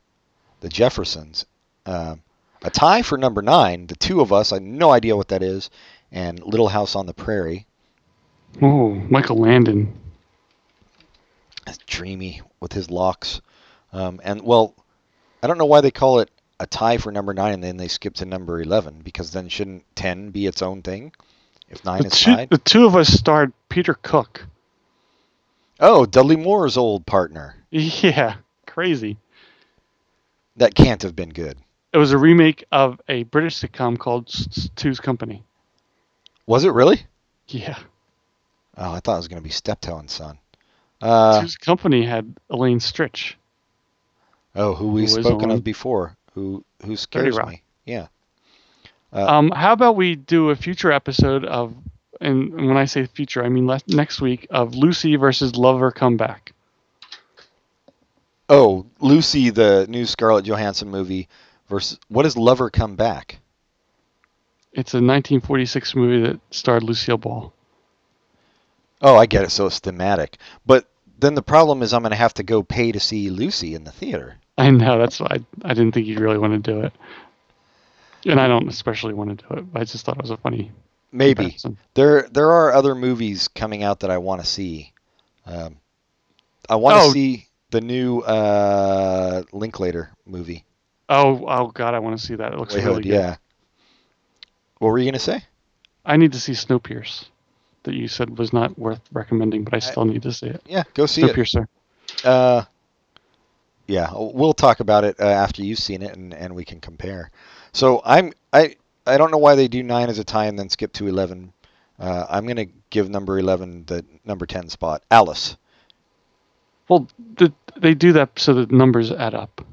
The Jeffersons, Uh, a tie for number nine. The two of us, I have no idea what that is, and Little House on the Prairie. Oh, Michael Landon. It's dreamy with his locks. Um, and well, I don't know why they call it a tie for number nine and then they skip to number eleven because then shouldn't ten be its own thing? If nine The is two, tied. the two of us starred Peter Cook. Oh, Dudley Moore's old partner. Yeah, crazy. That can't have been good. It was a remake of a British sitcom called Two's Company. Was it really? Yeah. Oh, I thought it was going to be Steptoe and Son. Uh, Two's Company had Elaine Stritch. oh, who we've Who spoken of before, who who scares me. Yeah. Um, how about we do a future episode of, and when I say future, I mean le- next week of Lucy versus Lover Come Back. Oh, Lucy, the new Scarlett Johansson movie versus what is Lover Come Back? It's a 1946 movie that starred Lucille Ball. Oh, I get it. So it's thematic. But then the problem is I'm going to have to go pay to see Lucy in the theater. I know that's why I, I didn't think you'd really want to do it, and I don't especially want to do it. But I just thought it was a funny. Maybe comparison. there there are other movies coming out that I want to see. Um, I want to Oh. see the new uh, Linklater movie. Oh, oh God, I want to see that. It looks really good. yeah. What were you going to say? I need to see Snowpiercer, that you said was not worth recommending, but I still need to see it. Yeah, go see it. Uh, yeah, we'll talk about it uh, after you've seen it, and, and we can compare. So I'm I I don't know why they do nine as a tie and then skip to eleven. Uh, I'm gonna give number eleven the number ten spot. Alice. Well, the, they do that so the numbers add up.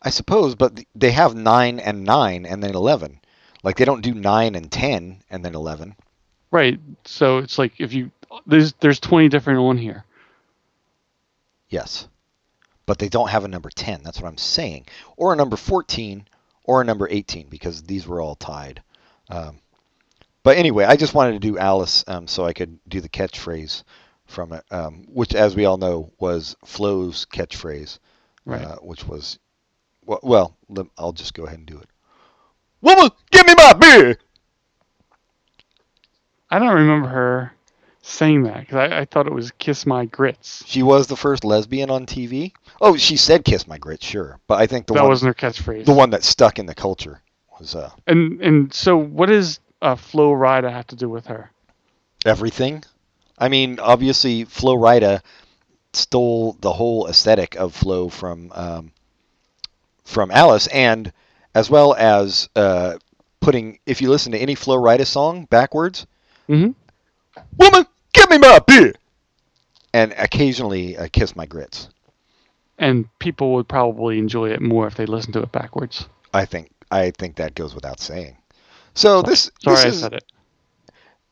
I suppose, but they have nine and nine and then eleven. Like they don't do nine and ten and then eleven. Right. So it's like if you there's there's 20 different on here. Yes, but they don't have a number ten. That's what I'm saying, or a number fourteen, or a number eighteen because these were all tied. Um, but anyway, I just wanted to do Alice um, so I could do the catchphrase from it, um, which, as we all know, was Flo's catchphrase, Right. uh, which was well, well. I'll just go ahead and do it. Woman, give me my beer. I don't remember her saying that because I, I thought it was "Kiss My Grits." She was the first lesbian on TV. Oh, she said "kiss my grits," sure, but I think the that one wasn't her catchphrase. the one that stuck in the culture was uh, And and so what does uh, Flo Rida have to do with her? everything. I mean, obviously, Flo Rida stole the whole aesthetic of Flo from um, from Alice, and as well as uh, putting. If you listen to any Flo Rida song backwards, Mm-hmm. "Woman, give me my beer," and occasionally uh, "Kiss my grits." And people would probably enjoy it more if they listened to it backwards. I think I think that goes without saying. So this Sorry, this I is said it.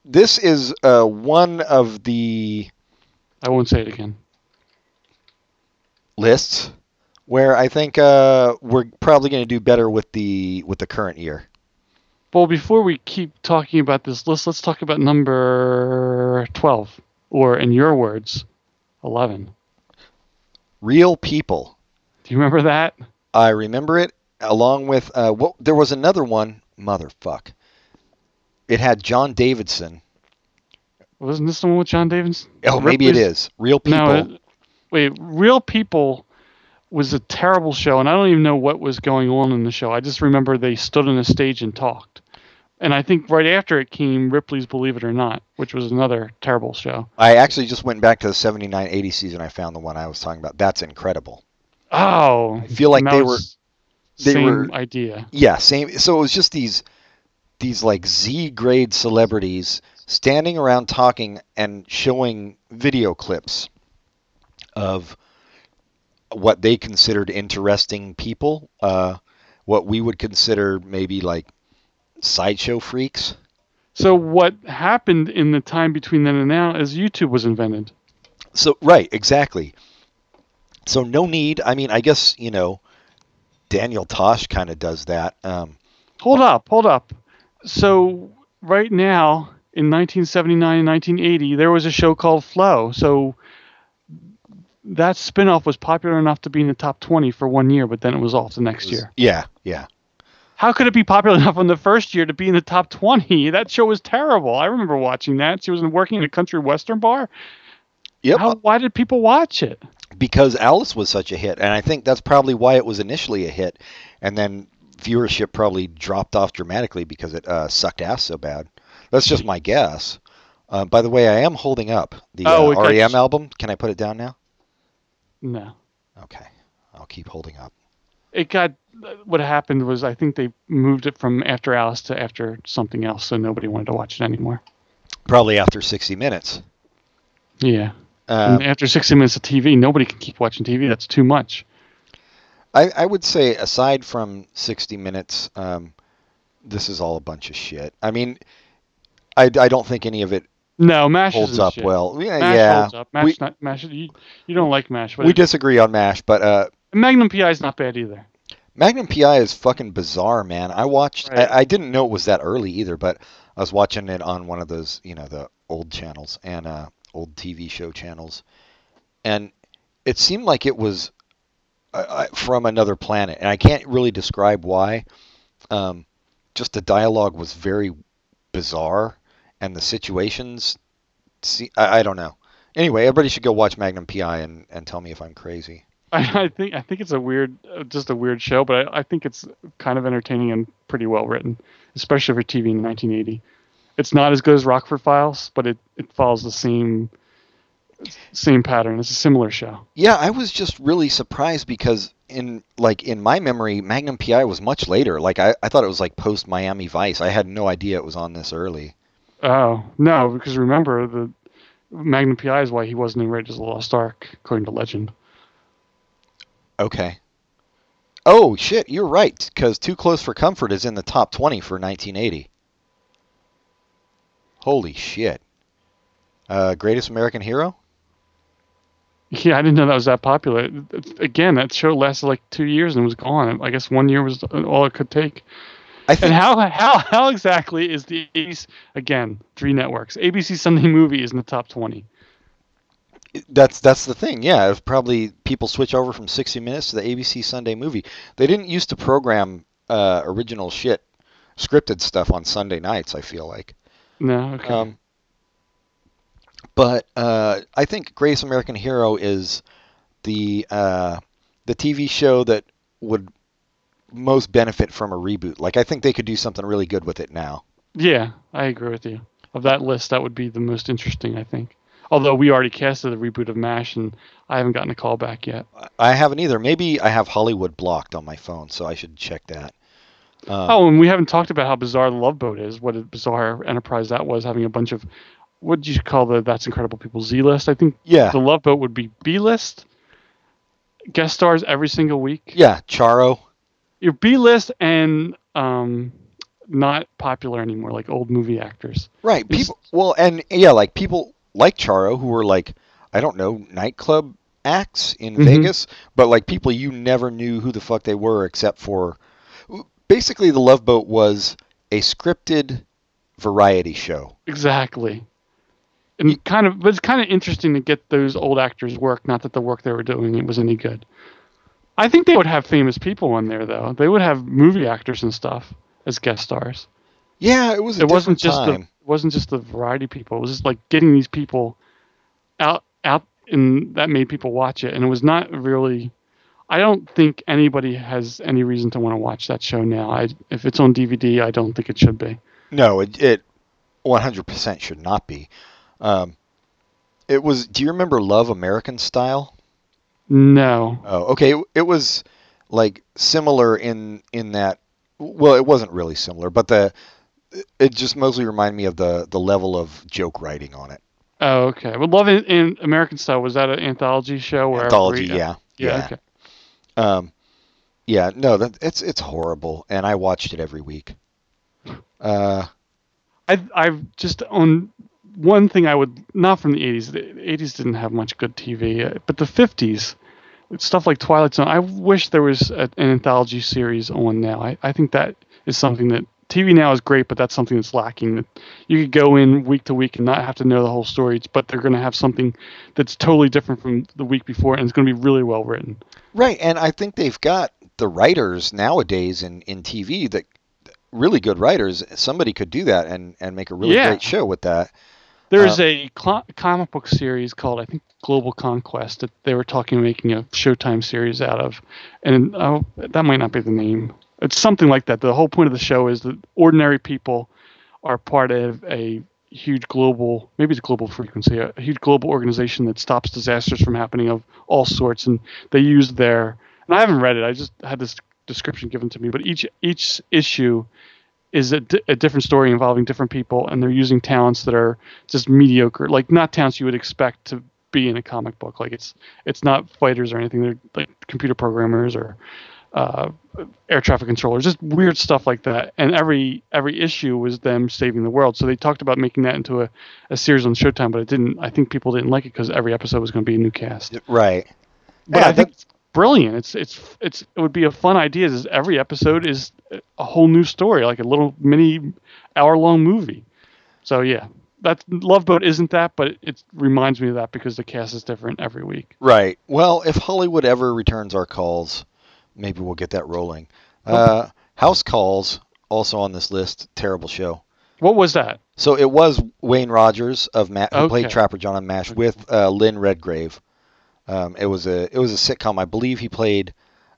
this is uh, one of the I won't say it again. lists where I think uh, we're probably going to do better with the with the current year. Well, before we keep talking about this list, let's talk about number 12, or in your words, 11. Real people. Do you remember that? I remember it along with uh, what there was another one. Motherfuck. It had John Davidson. Wasn't this the one with John Davis? Oh, maybe it is. Real people. No, it, wait, Real People was a terrible show, and I don't even know what was going on in the show. I just remember they stood on a stage and talked. And I think right after it came Ripley's Believe It or Not, which was another terrible show. I actually just went back to the 79 80 season. I found the one I was talking about. That's incredible. Oh, I feel like they were. they same were- idea. Yeah, same. So it was just these these like Z grade celebrities standing around talking and showing video clips of what they considered interesting people, uh, what we would consider maybe like sideshow freaks. So what happened in the time between then and now is YouTube was invented. So right, exactly. So no need. I mean, I guess you know, Daniel Tosh kind of does that. Um, Hold up, hold up. So right now in 1979 and 1980 there was a show called Flo. So that spin-off was popular enough to be in the top 20 for one year, but then it was off the next year. Yeah, yeah. How could it be popular enough in the first year to be in the top 20? That show was terrible. I remember watching that. She was working in a country western bar. Yep. How, why did people watch it? because Alice was such a hit, and I think that's probably why it was initially a hit, and then viewership probably dropped off dramatically because it uh, sucked ass so bad. That's just my guess. Uh, by the way, I am holding up the Oh, uh, got- REM album. Can I put it down now? No. Okay, I'll keep holding up. It got what happened was I think they moved it from after Alice to after something else, so nobody wanted to watch it anymore. Probably after 60 minutes. Yeah. And after 60 minutes of TV, nobody can keep watching TV. That's too much. I, I would say, aside from 60 Minutes, um, this is all a bunch of shit. I mean, I, I don't think any of it No, Mash holds up shit. well. Yeah, Mash yeah. holds up. Mash, we, not, Mash. You, you don't like Mash, but we disagree on MASH, but uh, Magnum PI is not bad either. Magnum PI is fucking bizarre, man. I watched. Right. I, I didn't know it was that early either, but I was watching it on one of those, you know, the old channels and uh, old TV show channels, and it seemed like it was uh, uh, from another planet, and I can't really describe why. Um, just the dialogue was very bizarre, and the situations. See, I, I don't know. Anyway, everybody should go watch Magnum PI and, and tell me if I'm crazy. I, I think I think it's a weird, uh, just a weird show, but I, I think it's kind of entertaining and pretty well written, especially for TV in 1980. It's not as good as Rockford Files, but it, it follows the same same pattern. It's a similar show. Yeah, I was just really surprised because in like in my memory, Magnum PI was much later. Like I, I thought it was like post Miami Vice. I had no idea it was on this early. Oh no, because remember the Magnum PI is why he wasn't in Raiders of the Lost Ark, according to legend. Okay. Oh shit, you're right. Because Too Close for Comfort is in the top 20 for 1980. Holy shit. Uh, Greatest American Hero? Yeah, I didn't know that was that popular. Again, that show lasted like two years and was gone. I guess one year was all it could take. I think And how how how exactly is the 80s again three networks? ABC Sunday Movie is in the top 20. That's that's the thing. Yeah, if probably people switch over from 60 Minutes to the ABC Sunday Movie. They didn't used to program uh, original shit, scripted stuff on Sunday nights. I feel like. No, okay. Um, but uh, I think Greatest American Hero is the uh, the TV show that would most benefit from a reboot. Like I think they could do something really good with it now. yeah, I agree with you. Of that list, that would be the most interesting, I think. Although we already casted the reboot of MASH, and I haven't gotten a call back yet. I haven't either. Maybe I have Hollywood blocked on my phone, so I should check that. Um, Oh, and we haven't talked about how bizarre the Love Boat is. What a bizarre enterprise that was, having a bunch of what do you call the That's Incredible People Z list? I think yeah, the Love Boat would be B list. Guest stars every single week. yeah, Charo. Your B list and um, not popular anymore, like old movie actors. Right. People. Well, and yeah, like people like Charo who were like, I don't know, nightclub acts in Mhm. Vegas, but like people you never knew who the fuck they were except for. Basically, the Love Boat was a scripted variety show. Exactly. And kind of, but it's kind of interesting to get those old actors work. Not that the work they were doing it was any good. I think they would have famous people on there though. They would have movie actors and stuff as guest stars. Yeah, it was. A it wasn't just the it wasn't just the variety people. It was just like getting these people out out and that made people watch it. And it was not really. I don't think anybody has any reason to want to watch that show now. I if it's on DVD, I don't think it should be. No, it it 100% should not be. Um, it was. Do you remember Love American Style? No. Oh, okay. It, was like similar in in that. Well, it wasn't really similar, but the it just mostly reminded me of the the level of joke writing on it. Oh, okay. Well, Love in, in American Style was that an anthology show? Where Anthology, yeah, yeah, yeah. Okay. Um, yeah, no, that it's it's horrible, and I watched it every week. Uh, I I've just on one thing I would not from the 80s. The 80s didn't have much good TV, uh, but the 50s stuff like Twilight Zone. I wish there was a, an anthology series on now. I, I think that is something that TV now is great, but that's something that's lacking. That You could go in week to week and not have to know the whole story, but they're going to have something that's totally different from the week before, and it's going to be really well written. Right, and I think they've got the writers nowadays in, in TV that really good writers. Somebody could do that and, and make a really Yeah. great show with that. There's Uh, a cl- comic book series called, I think, Global Conquest that they were talking making a Showtime series out of, and oh, that might not be the name. It's something like that. The whole point of the show is that ordinary people are part of a huge global, maybe it's a global frequency, a huge global organization that stops disasters from happening of all sorts, and they use their. And I haven't read it. I just had this description given to me, but each each issue is a, different story involving different people, and they're using talents that are just mediocre, like not talents you would expect to be in a comic book. Like it's it's not fighters or anything. They're like computer programmers or uh, air traffic controllers, just weird stuff like that. And every every issue was them saving the world. So they talked about making that into a, a series on Showtime, but it didn't. I think people didn't like it because every episode was going to be a new cast. Right. But Yeah, I think that- it's brilliant. It's it's it's it would be a fun idea. Is every episode is a whole new story, like a little mini hour long movie. So yeah, that Love Boat isn't that, but it, it reminds me of that because the cast is different every week. Right. Well, if Hollywood ever returns our calls, maybe we'll get that rolling. Uh, House Calls, also on this list, terrible show. What was that? So it was Wayne Rogers of Ma- who played Trapper John on MASH with uh, Lynn Redgrave. Um, it was a it was a sitcom. I believe he played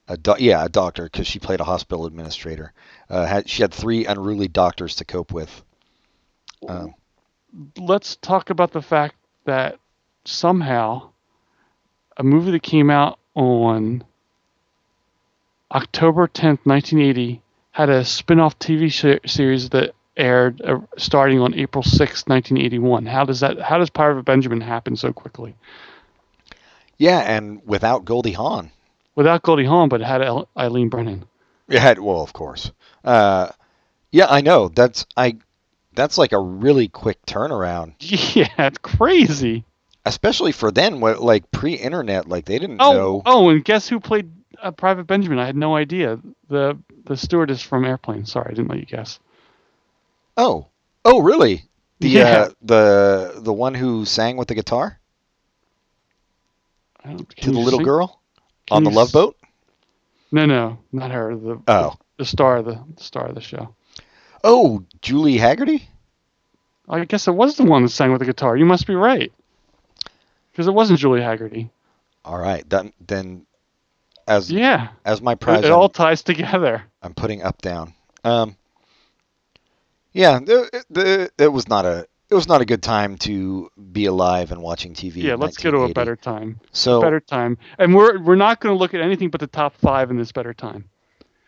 a do- yeah a doctor because she played a hospital administrator. Uh, had she had three unruly doctors to cope with. Um, Let's talk about the fact that somehow a movie that came out on October 10th, 1980, had a spin-off TV sh- series that aired uh, starting on April 6th, 1981. How does that? How does Private Benjamin happen so quickly? Yeah, and without Goldie Hawn. Without Goldie Hawn, but it had Eileen Brennan. Had well, of course. Uh, yeah, I know. That's I. That's like a really quick turnaround, Yeah, it's crazy. especially for then. What like pre-internet, like they didn't Oh, know. oh, and guess who played uh, Private Benjamin? I had no idea. The the stewardess from Airplane. Sorry, I didn't let you guess. Oh, oh, really? The Yeah. uh, the the one who sang with the guitar to the little sing? girl Can on the Love s- Boat. No, no, not her. The Oh, the star of the, the star of the show. oh, Julie Hagerty. I guess it was the one that sang with the guitar. You must be right. Because it wasn't Julie Hagerty. All right, then then as Yeah, as my it, prize, it I'm, all ties together. I'm putting up down. Um, yeah, the, the, it was not a it was not a good time to be alive and watching TV. Yeah, let's go to a better time. So Better time, and we're we're not going to look at anything but the top five in this better time.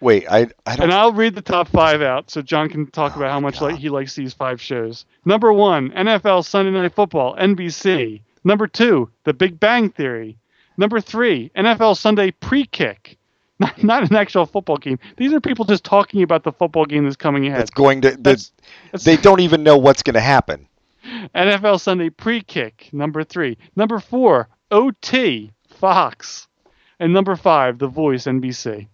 wait, I I don't And I'll read the top five out so John can talk about how much oh, like he likes these five shows. Number one, NFL Sunday Night Football, NBC. Number two, The Big Bang Theory. Number three, NFL Sunday Pre-Kick. Not, not an actual football game. These are people just talking about the football game that's coming ahead. that's going to That's- that's- they don't even know what's going to happen. NFL Sunday Pre-Kick. Number three. Number four, OT, Fox. And number five, The Voice, NBC.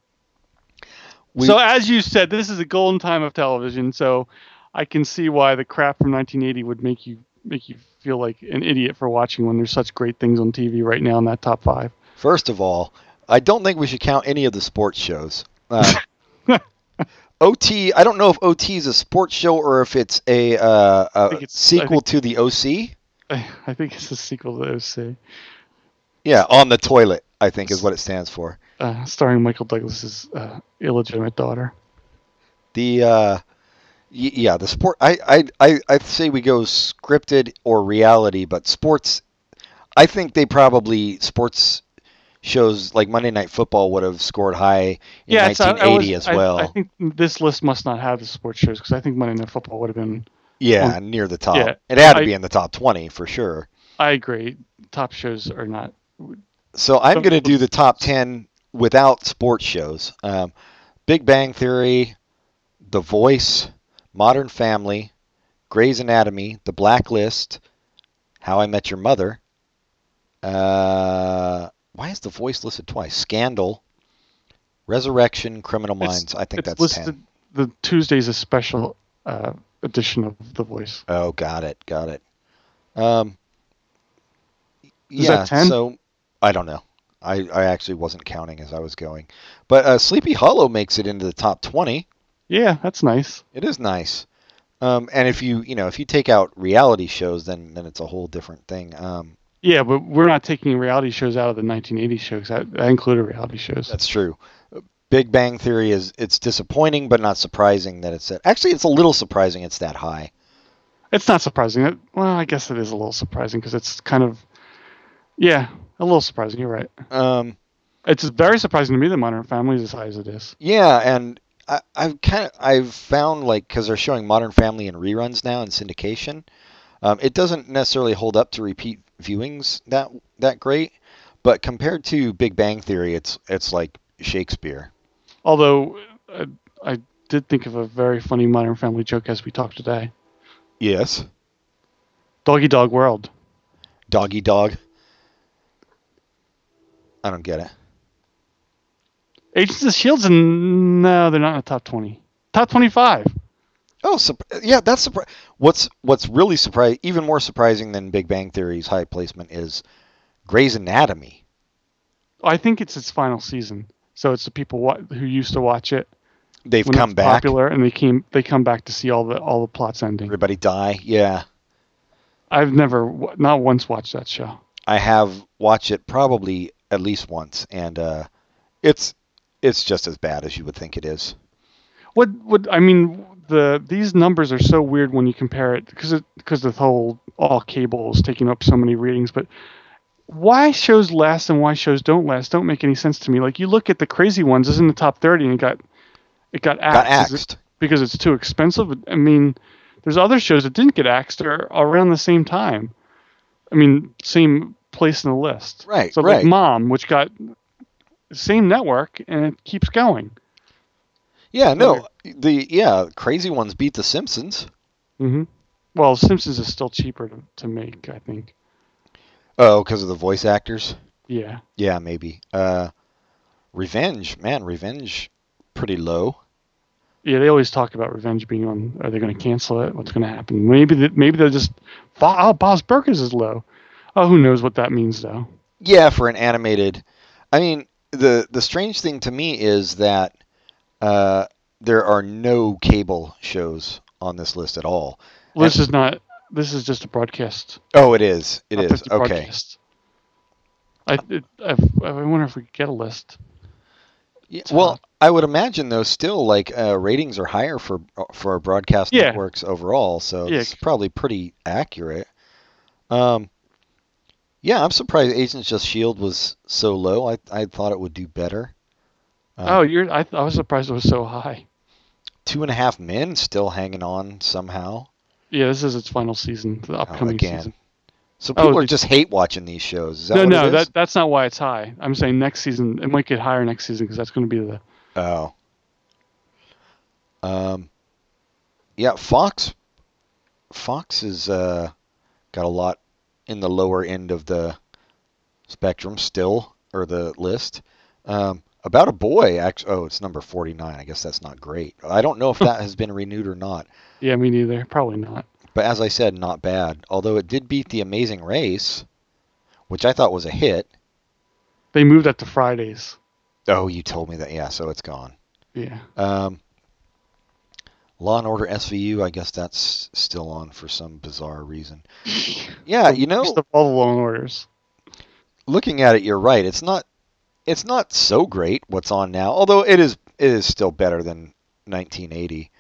We, so as you said, this is a golden time of television. So I can see why the crap from 1980 would make you make you feel like an idiot for watching when there's such great things on TV right now in that top five. First of all, I don't think we should count any of the sports shows. Uh, OT, I don't know if OT is a sports show or if it's a, uh, a it's- sequel think- to the OC. I, I think it's a sequel to OC, Yeah, on the toilet, I think is what it stands for. uh, starring Michael Douglas's uh, illegitimate daughter. The uh, y- yeah, the sport. I I I I'd say we go scripted or reality, but sports. I think they probably sports shows like Monday Night Football would have scored high in yeah, it's, I- I was- 1980 as well. I, think this list must not have the sports shows because I think Monday Night Football would have been. yeah, near the top. yeah, it had to I- be in the top 20 for sure. I agree. Top shows are not. So I'm going to do the top 10 without sports shows. Um, Big Bang Theory, The Voice, Modern Family, Grey's Anatomy, The Blacklist, How I Met Your Mother. Uh, why is The Voice listed twice? Scandal, Resurrection, Criminal It's- Minds. I think it's that's listed. 10. the Tuesday's a special uh, edition of The Voice. Oh, got it, got it. Um, Is yeah, that 10? so I don't know. I, I actually wasn't counting as I was going, but uh, Sleepy Hollow makes it into the top twenty. Yeah, that's nice. It is nice. Um, and if you you know if you take out reality shows, then then it's a whole different thing. Um, Yeah, but we're not taking reality shows out of the 1980s shows. I, that included reality shows. that's true. Big Bang Theory is it's disappointing, but not surprising that it's at, actually it's a little surprising it's that high. It's not surprising. It, well, I guess it is a little surprising because it's kind of, yeah, a little surprising. You're right. Um, It's very surprising to me that Modern Family is as high as it is. Yeah, and I, I've kind of I've found like because they're showing Modern Family in reruns now in syndication, um, it doesn't necessarily hold up to repeat viewings that that great, but compared to Big Bang Theory, it's it's like Shakespeare. Although uh, I did think of a very funny Modern Family joke as we talked today. Yes. Doggy Dog World. Doggy Dog. I don't get it. Agents of Shields, and no, they're not in the top 20. Top 25. Oh, yeah, that's What's what's really surprising, even more surprising than Big Bang Theory's high placement is Grey's Anatomy. I think it's its final season, so it's the people wa- who used to watch it They've come it's back. popular, and they came they come back to see all the all the plots ending. Everybody die. Yeah. I've never, not once, watched that show. I have watched it probably at least once, and uh, it's it's just as bad as you would think it is. What what I mean the these numbers are so weird when you compare it because it because the whole all cables taking up so many ratings, but why shows last and why shows don't last don't make any sense to me. Like you look at the crazy ones, it's in the top thirty and it got it got axed, Got Is it because it's too expensive. I mean, there's other shows that didn't get axed or around the same time. I mean, same place in the list. Right, So right. like Mom, which got same network and it keeps going. Yeah, no, the yeah crazy ones beat the Simpsons. hmm Well, Simpsons is still cheaper to, to make, I think. Oh, because of the voice actors. Yeah. Yeah, maybe. Uh, Revenge, man, Revenge, pretty low. Yeah, they always talk about Revenge being on. Are they going to cancel it? What's going to happen? Maybe the, maybe they'll just. Oh, Bob's Burgers is low. Oh, who knows what that means though? Yeah, for an animated. I mean, the the strange thing to me is that uh, there are no cable shows on this list at all. Well, this is not. This is just a broadcast. Oh, it is. It is. 50 Okay. broadcast. I, it, I I wonder if we could get a list. Yeah, well. I would imagine though, still like uh, ratings are higher for for broadcast Yeah. networks overall, so Yeah. it's probably pretty accurate. Um, yeah, I'm surprised Agents Just Shield was so low. I I thought it would do better. Um, oh, you're. I, I was surprised it was so high. Two and a Half Men still hanging on somehow. Yeah, this is its final season, the upcoming Oh, again. season. So Oh, people are just hate watching these shows. No, no, that that's not why it's high. I'm saying next season it might get higher next season because that's going to be the. Oh. Um. Yeah, Fox. Fox has uh, got a lot in the lower end of the spectrum still, or the list. Um, about a boy, actually. Oh, it's number forty-nine. I guess that's not great. I don't know if that has been renewed or not. Yeah, me neither. Probably not. But as I said, not bad. Although it did beat The Amazing Race, which I thought was a hit. They moved that to Fridays. Oh, you told me that. Yeah, so it's gone. Yeah. Um, Law and Order SVU, I guess that's still on for some bizarre reason. Yeah, you know, Just all the Law and Orders. looking at it, you're right. It's not, it's not so great what's on now. Although it is, it is still better than 1980.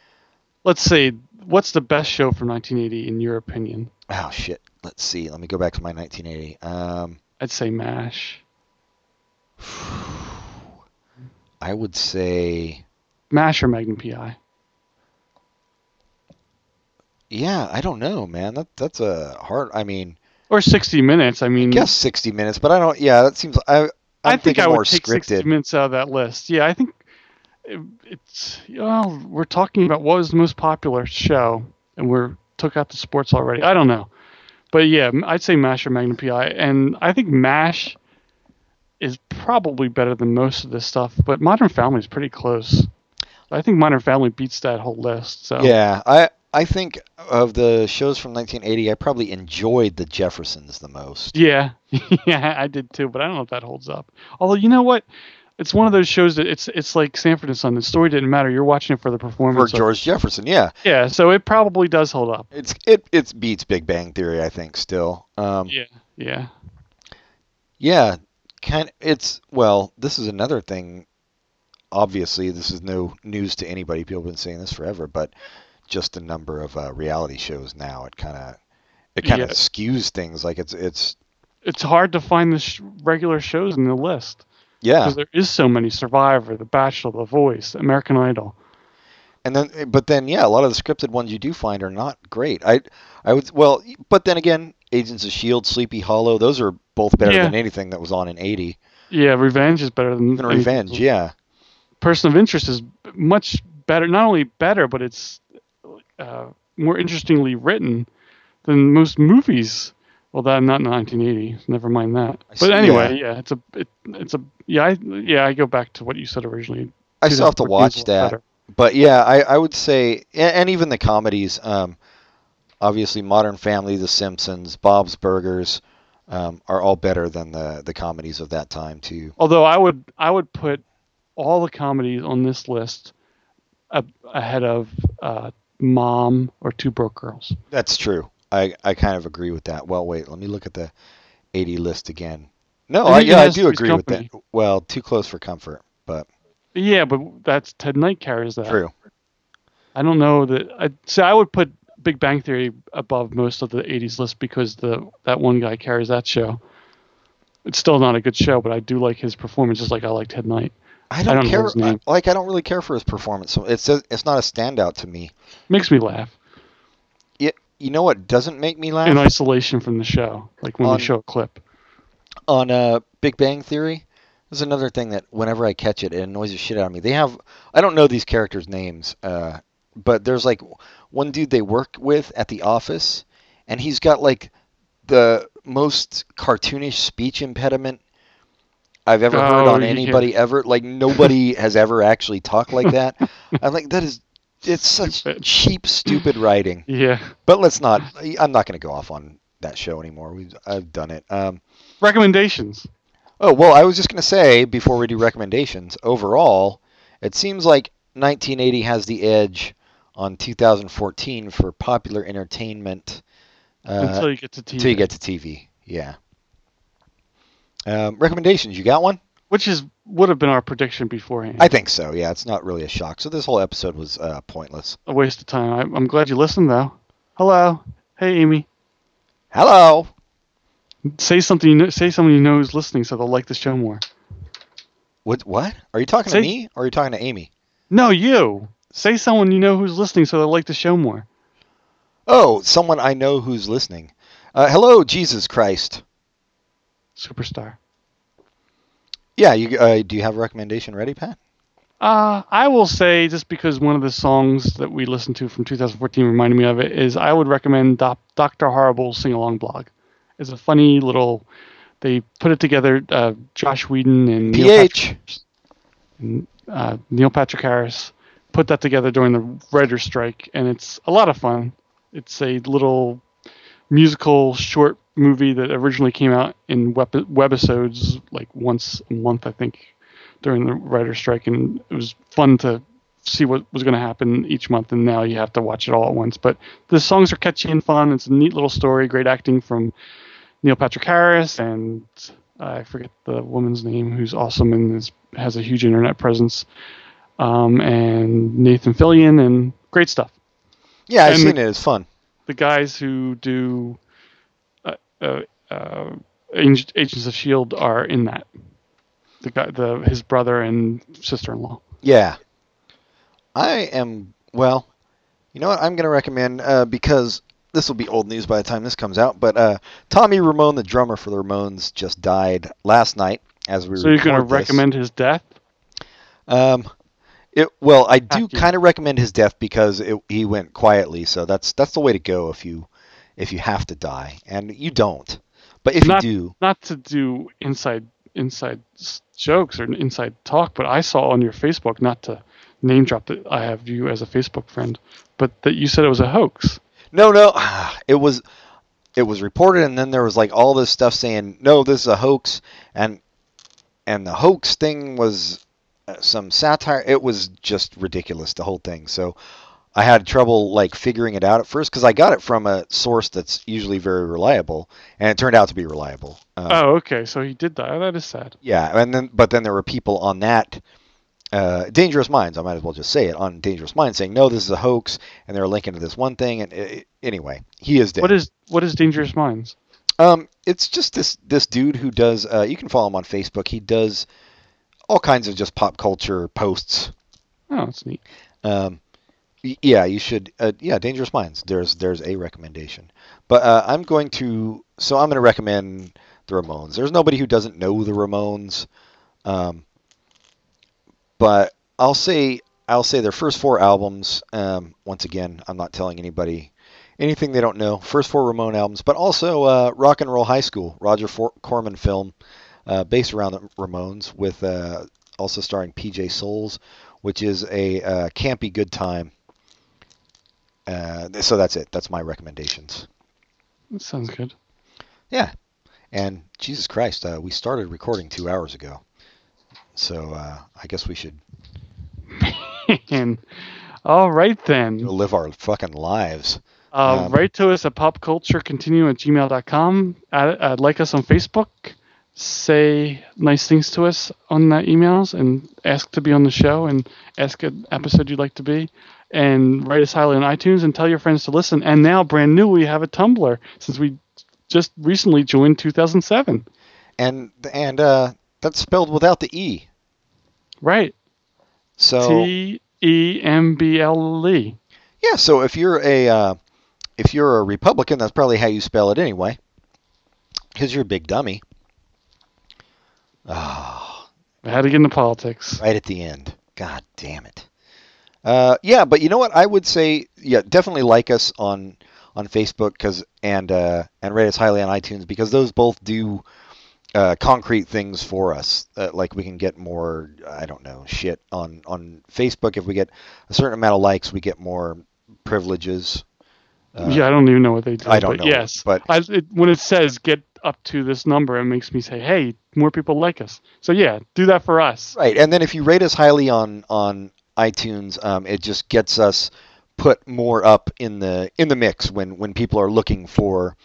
Let's see, what's the best show from 1980 in your opinion? Oh shit. Let's see. Let me go back to my 1980. Um, I'd say MASH. I would say, MASH or Magnum PI. yeah. I don't know, man. That that's a hard. I mean, Or 60 Minutes. I mean, I guess 60 minutes, but I don't. Yeah, that seems. I. I'm I think I would take 60 scripted. Minutes out of that list. Yeah, I think it, it's, well, we're talking about what was the most popular show, and we're took out the sports already. I don't know. But yeah, I'd say MASH or Magnum PI. And I think MASH is probably better than most of this stuff, but Modern Family is pretty close. I think Modern Family beats that whole list. So Yeah, I I think of the shows from 1980, I probably enjoyed the Jeffersons the most. Yeah, yeah, I did too, but I don't know if that holds up. Although you know what, it's one of those shows that it's it's like Sanford and Son. The story didn't matter. You're watching it for the For performance. of- George Jefferson, yeah, yeah, so it probably does hold up. it's it it beats Big Bang Theory, I think. Still, um, Yeah, yeah, Yeah, kind. Of, It's well. This is another thing. Obviously, this is no news to anybody. People have been saying this forever, but just the number of uh, reality shows now, it kind of it kind of Yeah. skews things. Like it's it's it's hard to find the sh- regular shows in the list yeah. because there is so many: Survivor, The Bachelor, The Voice, American Idol. And then, but then, yeah, a lot of the scripted ones you do find are not great. I, I would, well, but then again, Agents of Shield, Sleepy Hollow, those are both better Yeah. than anything that was on in '80. Yeah, Revenge is better than Even Revenge, yeah. Person of Interest is much better. Not only better, but it's uh, more interestingly written than most movies. Well, that not in 1980. Never mind that. I But anyway, yeah. it's a it, it's a yeah I, yeah I go back to what you said originally. I still have to 2014 is a watch that. better. But yeah, I, I would say, and, and even the comedies, um, obviously Modern Family, The Simpsons, Bob's Burgers, um, are all better than the the comedies of that time too. Although I would I would put all the comedies on this list a, ahead of uh, Mom or Two Broke Girls. That's true. I, I kind of agree with that. Well, wait, let me look at the 80 list again. No, I, yeah, I do agree with that. Well, too close for comfort, but Yeah, but that's Ted Knight carries that. true. I don't know that. I say I would put Big Bang Theory above most of the '80s list because the that one guy carries that show. It's still not a good show, but I do like his performance, just like I like Ted Knight. I don't, don't care. Like, I don't really care for his performance. So it's a, it's not a standout to me. Makes me laugh It, you know what doesn't make me laugh? in isolation from the show, like when On- show a clip. on uh, Big Bang Theory. There's another thing that whenever I catch it, it annoys the shit out of me. They have I don't know these characters' names, uh, but there's like one dude they work with at the office, and he's got like the most cartoonish speech impediment I've ever heard Oh, on yeah. anybody ever. Like nobody has ever actually talked like that. I'm like that is it's such Stupid. cheap, stupid writing. Yeah. But let's not. I'm not going to go off on that show anymore. We've I've done it. Um, Recommendations. Oh, well, I was just going to say before we do recommendations, overall, it seems like 1980 has the edge on 2014 for popular entertainment uh, until you get to TV. until you get to TV. Yeah. Um, recommendations, you got one? Which is would have been our prediction beforehand. I think so, yeah. It's not really a shock. So this whole episode was uh, pointless. a waste of time. I, I'm glad you listened though. Hello. Hey Amy. Hello! Say something. You know, say someone you know who's listening, so they'll like the show more. What? What? Are you talking Say- to me or are you talking to Amy? No, you. Say someone you know who's listening, so they'll like the show more. Oh, someone I know who's listening. Uh, hello, Jesus Christ. Superstar. Yeah, you uh, do you have a recommendation ready, Pat? Uh, I will say just because one of the songs that we listened to from 2014 reminded me of it is I would recommend Doc- Dr. Horrible's sing along blog. It's a funny little. They put it together. Uh, Joss Whedon and Neil Patrick, PH. uh, Neil Patrick Harris put that together during the writer's strike, and it's a lot of fun. It's a little musical short movie that originally came out in web- webisodes like once a month, I think, during the writer's strike, and it was fun to see what was going to happen each month. And now you have to watch it all at once. But the songs are catchy and fun. It's a neat little story. Great acting from Neil Patrick Harris and I forget the woman's name who's awesome and is, has a huge internet presence. Um, and Nathan Fillion and great stuff. Yeah, I've And seen it. It's fun. The guys who do uh, uh, uh, Agents of Shield are in that. The guy, the his brother and sister-in-law. Yeah. I am well. You know what? I'm going to recommend uh, because this will be old news by the time this comes out. But uh, Tommy Ramone, the drummer for the Ramones, just died last night. As we were. So you're going to recommend his death? Um, it well, I do kind of recommend his death because it, he went quietly. So that's that's the way to go if you if you have to die, and you don't. But if Not- you do, Not to do inside inside jokes or inside talk, but I saw on your Facebook not to name drop that I have you as a Facebook friend, but that you said it was a hoax. No, no, it was it was reported, and then there was like all this stuff saying no, this is a hoax, and and the hoax thing was some satire. It was just ridiculous, the whole thing. So I had trouble like figuring it out at first because I got it from a source that's usually very reliable, and it turned out to be reliable. Um, Oh, okay. So he did that. That is sad. Yeah, and then but then there were people on that uh, Dangerous Minds. I might as well just say it on Dangerous Minds saying no, this is a hoax, and they're linking to this one thing. And uh, anyway, he is dead. What is what is Dangerous Minds? Um, it's just this this dude who does. Uh, you can follow him on Facebook. He does all kinds of just pop culture posts. Oh, that's neat. Um, yeah, you should. Uh, yeah, Dangerous Minds. There's there's a recommendation. But uh, I'm going to. So I'm going to recommend the Ramones. There's nobody who doesn't know the Ramones. Um, but I'll say I'll say their first four albums. Um, once again, I'm not telling anybody anything they don't know. First four Ramone albums, but also uh, Rock and Roll High School, Roger For- Corman film, uh, based around the Ramones, with uh, also starring PJ Soles, which is a uh, campy good time. Uh, so that's it. That's my recommendations. That sounds good. Yeah, and Jesus Christ, uh, we started recording two hours ago, so uh, I guess we should and all right then. live our fucking lives. Uh, Um, write to us at popculturecontinuum at gmail.com. Add, add, like us on Facebook. Say nice things to us on that emails and ask to be on the show and ask an episode you'd like to be. And write us highly on iTunes and tell your friends to listen. And now, brand new, we have a Tumblr since we just recently joined 2007. And and uh, that's spelled without the e. Right. So T E M B L E. yeah, so if you're a uh, if you're a Republican, that's probably how you spell it anyway, because you're a big dummy. Ah, I had to get into politics. right at the end. God damn it. Uh, yeah, but you know what? I would say, yeah, definitely like us on on Facebook because and uh, and rate us highly on iTunes because those both do uh, concrete things for us. Uh, like we can get more, I don't know, shit on on Facebook. If we get a certain amount of likes, we get more privileges. Uh, yeah, I don't even know what they do. I don't but know, Yes, but- I, it, when it says get up to this number, it makes me say, "Hey, more people like us." So yeah, do that for us. Right, and then if you rate us highly on on iTunes, um, it just gets us put more up in the in the mix when when people are looking for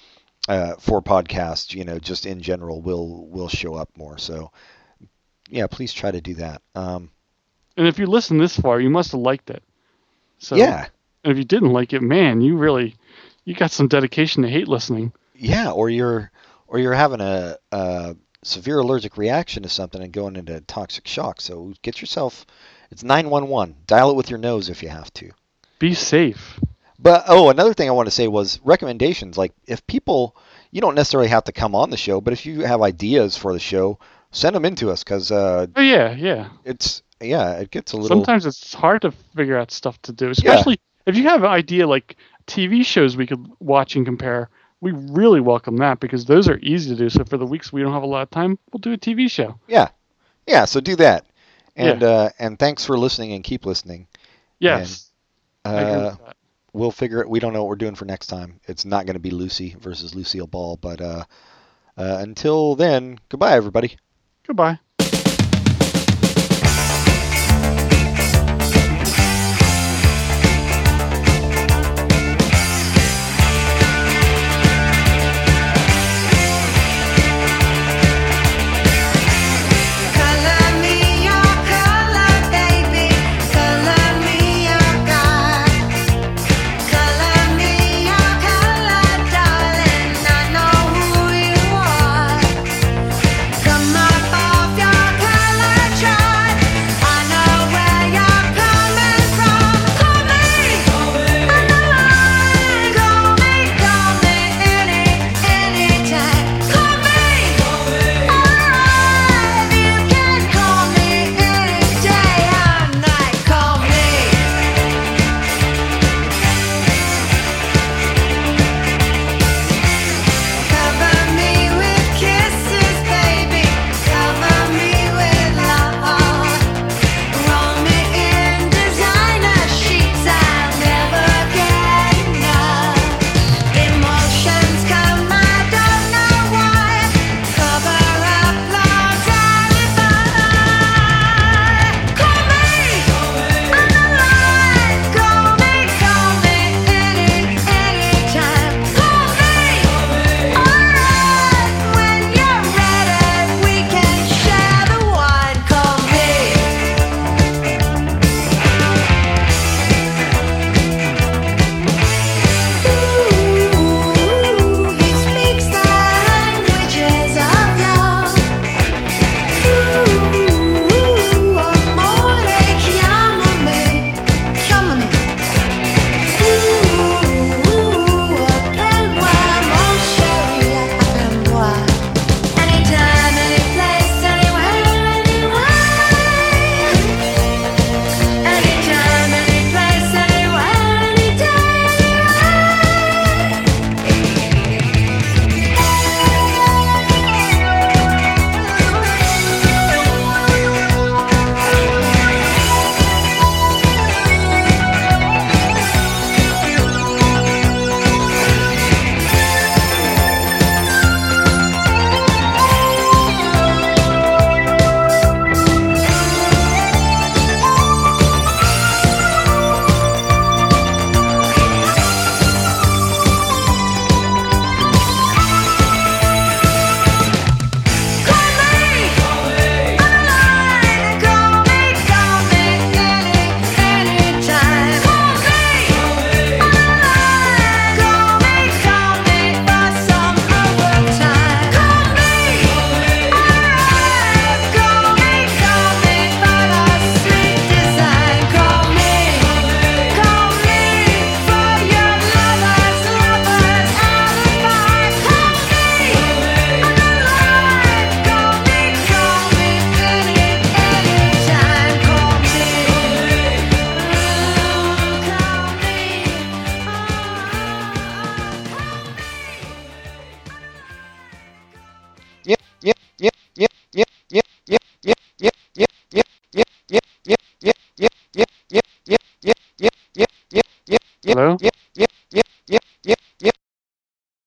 uh, for podcasts. You know, just in general, will will show up more. So, yeah, please try to do that. Um, And if you listen this far, you must have liked it. So yeah, And if you didn't like it, man, you really you got some dedication to hate listening. yeah, or you're or you're having a, a severe allergic reaction to something and going into toxic shock. So get yourself. It's nine one one. Dial it with your nose if you have to. Be safe. But oh, another thing I want to say was recommendations. Like if people, you don't necessarily have to come on the show, but if you have ideas for the show, send them in to us because uh, Oh yeah, yeah. it's yeah, it gets a little. Sometimes it's hard to figure out stuff to do, especially if you have an idea like TV shows we could watch and compare. We really welcome that because those are easy to do. So for the weeks we don't have a lot of time, we'll do a TV show. Yeah, yeah. So do that, and uh, and thanks for listening and keep listening. Yes. I agree Uh, we'll figure it. We don't know what we're doing for next time. It's not going to be Lucy versus Lucille Ball, but uh, uh, until then, goodbye, everybody. Goodbye.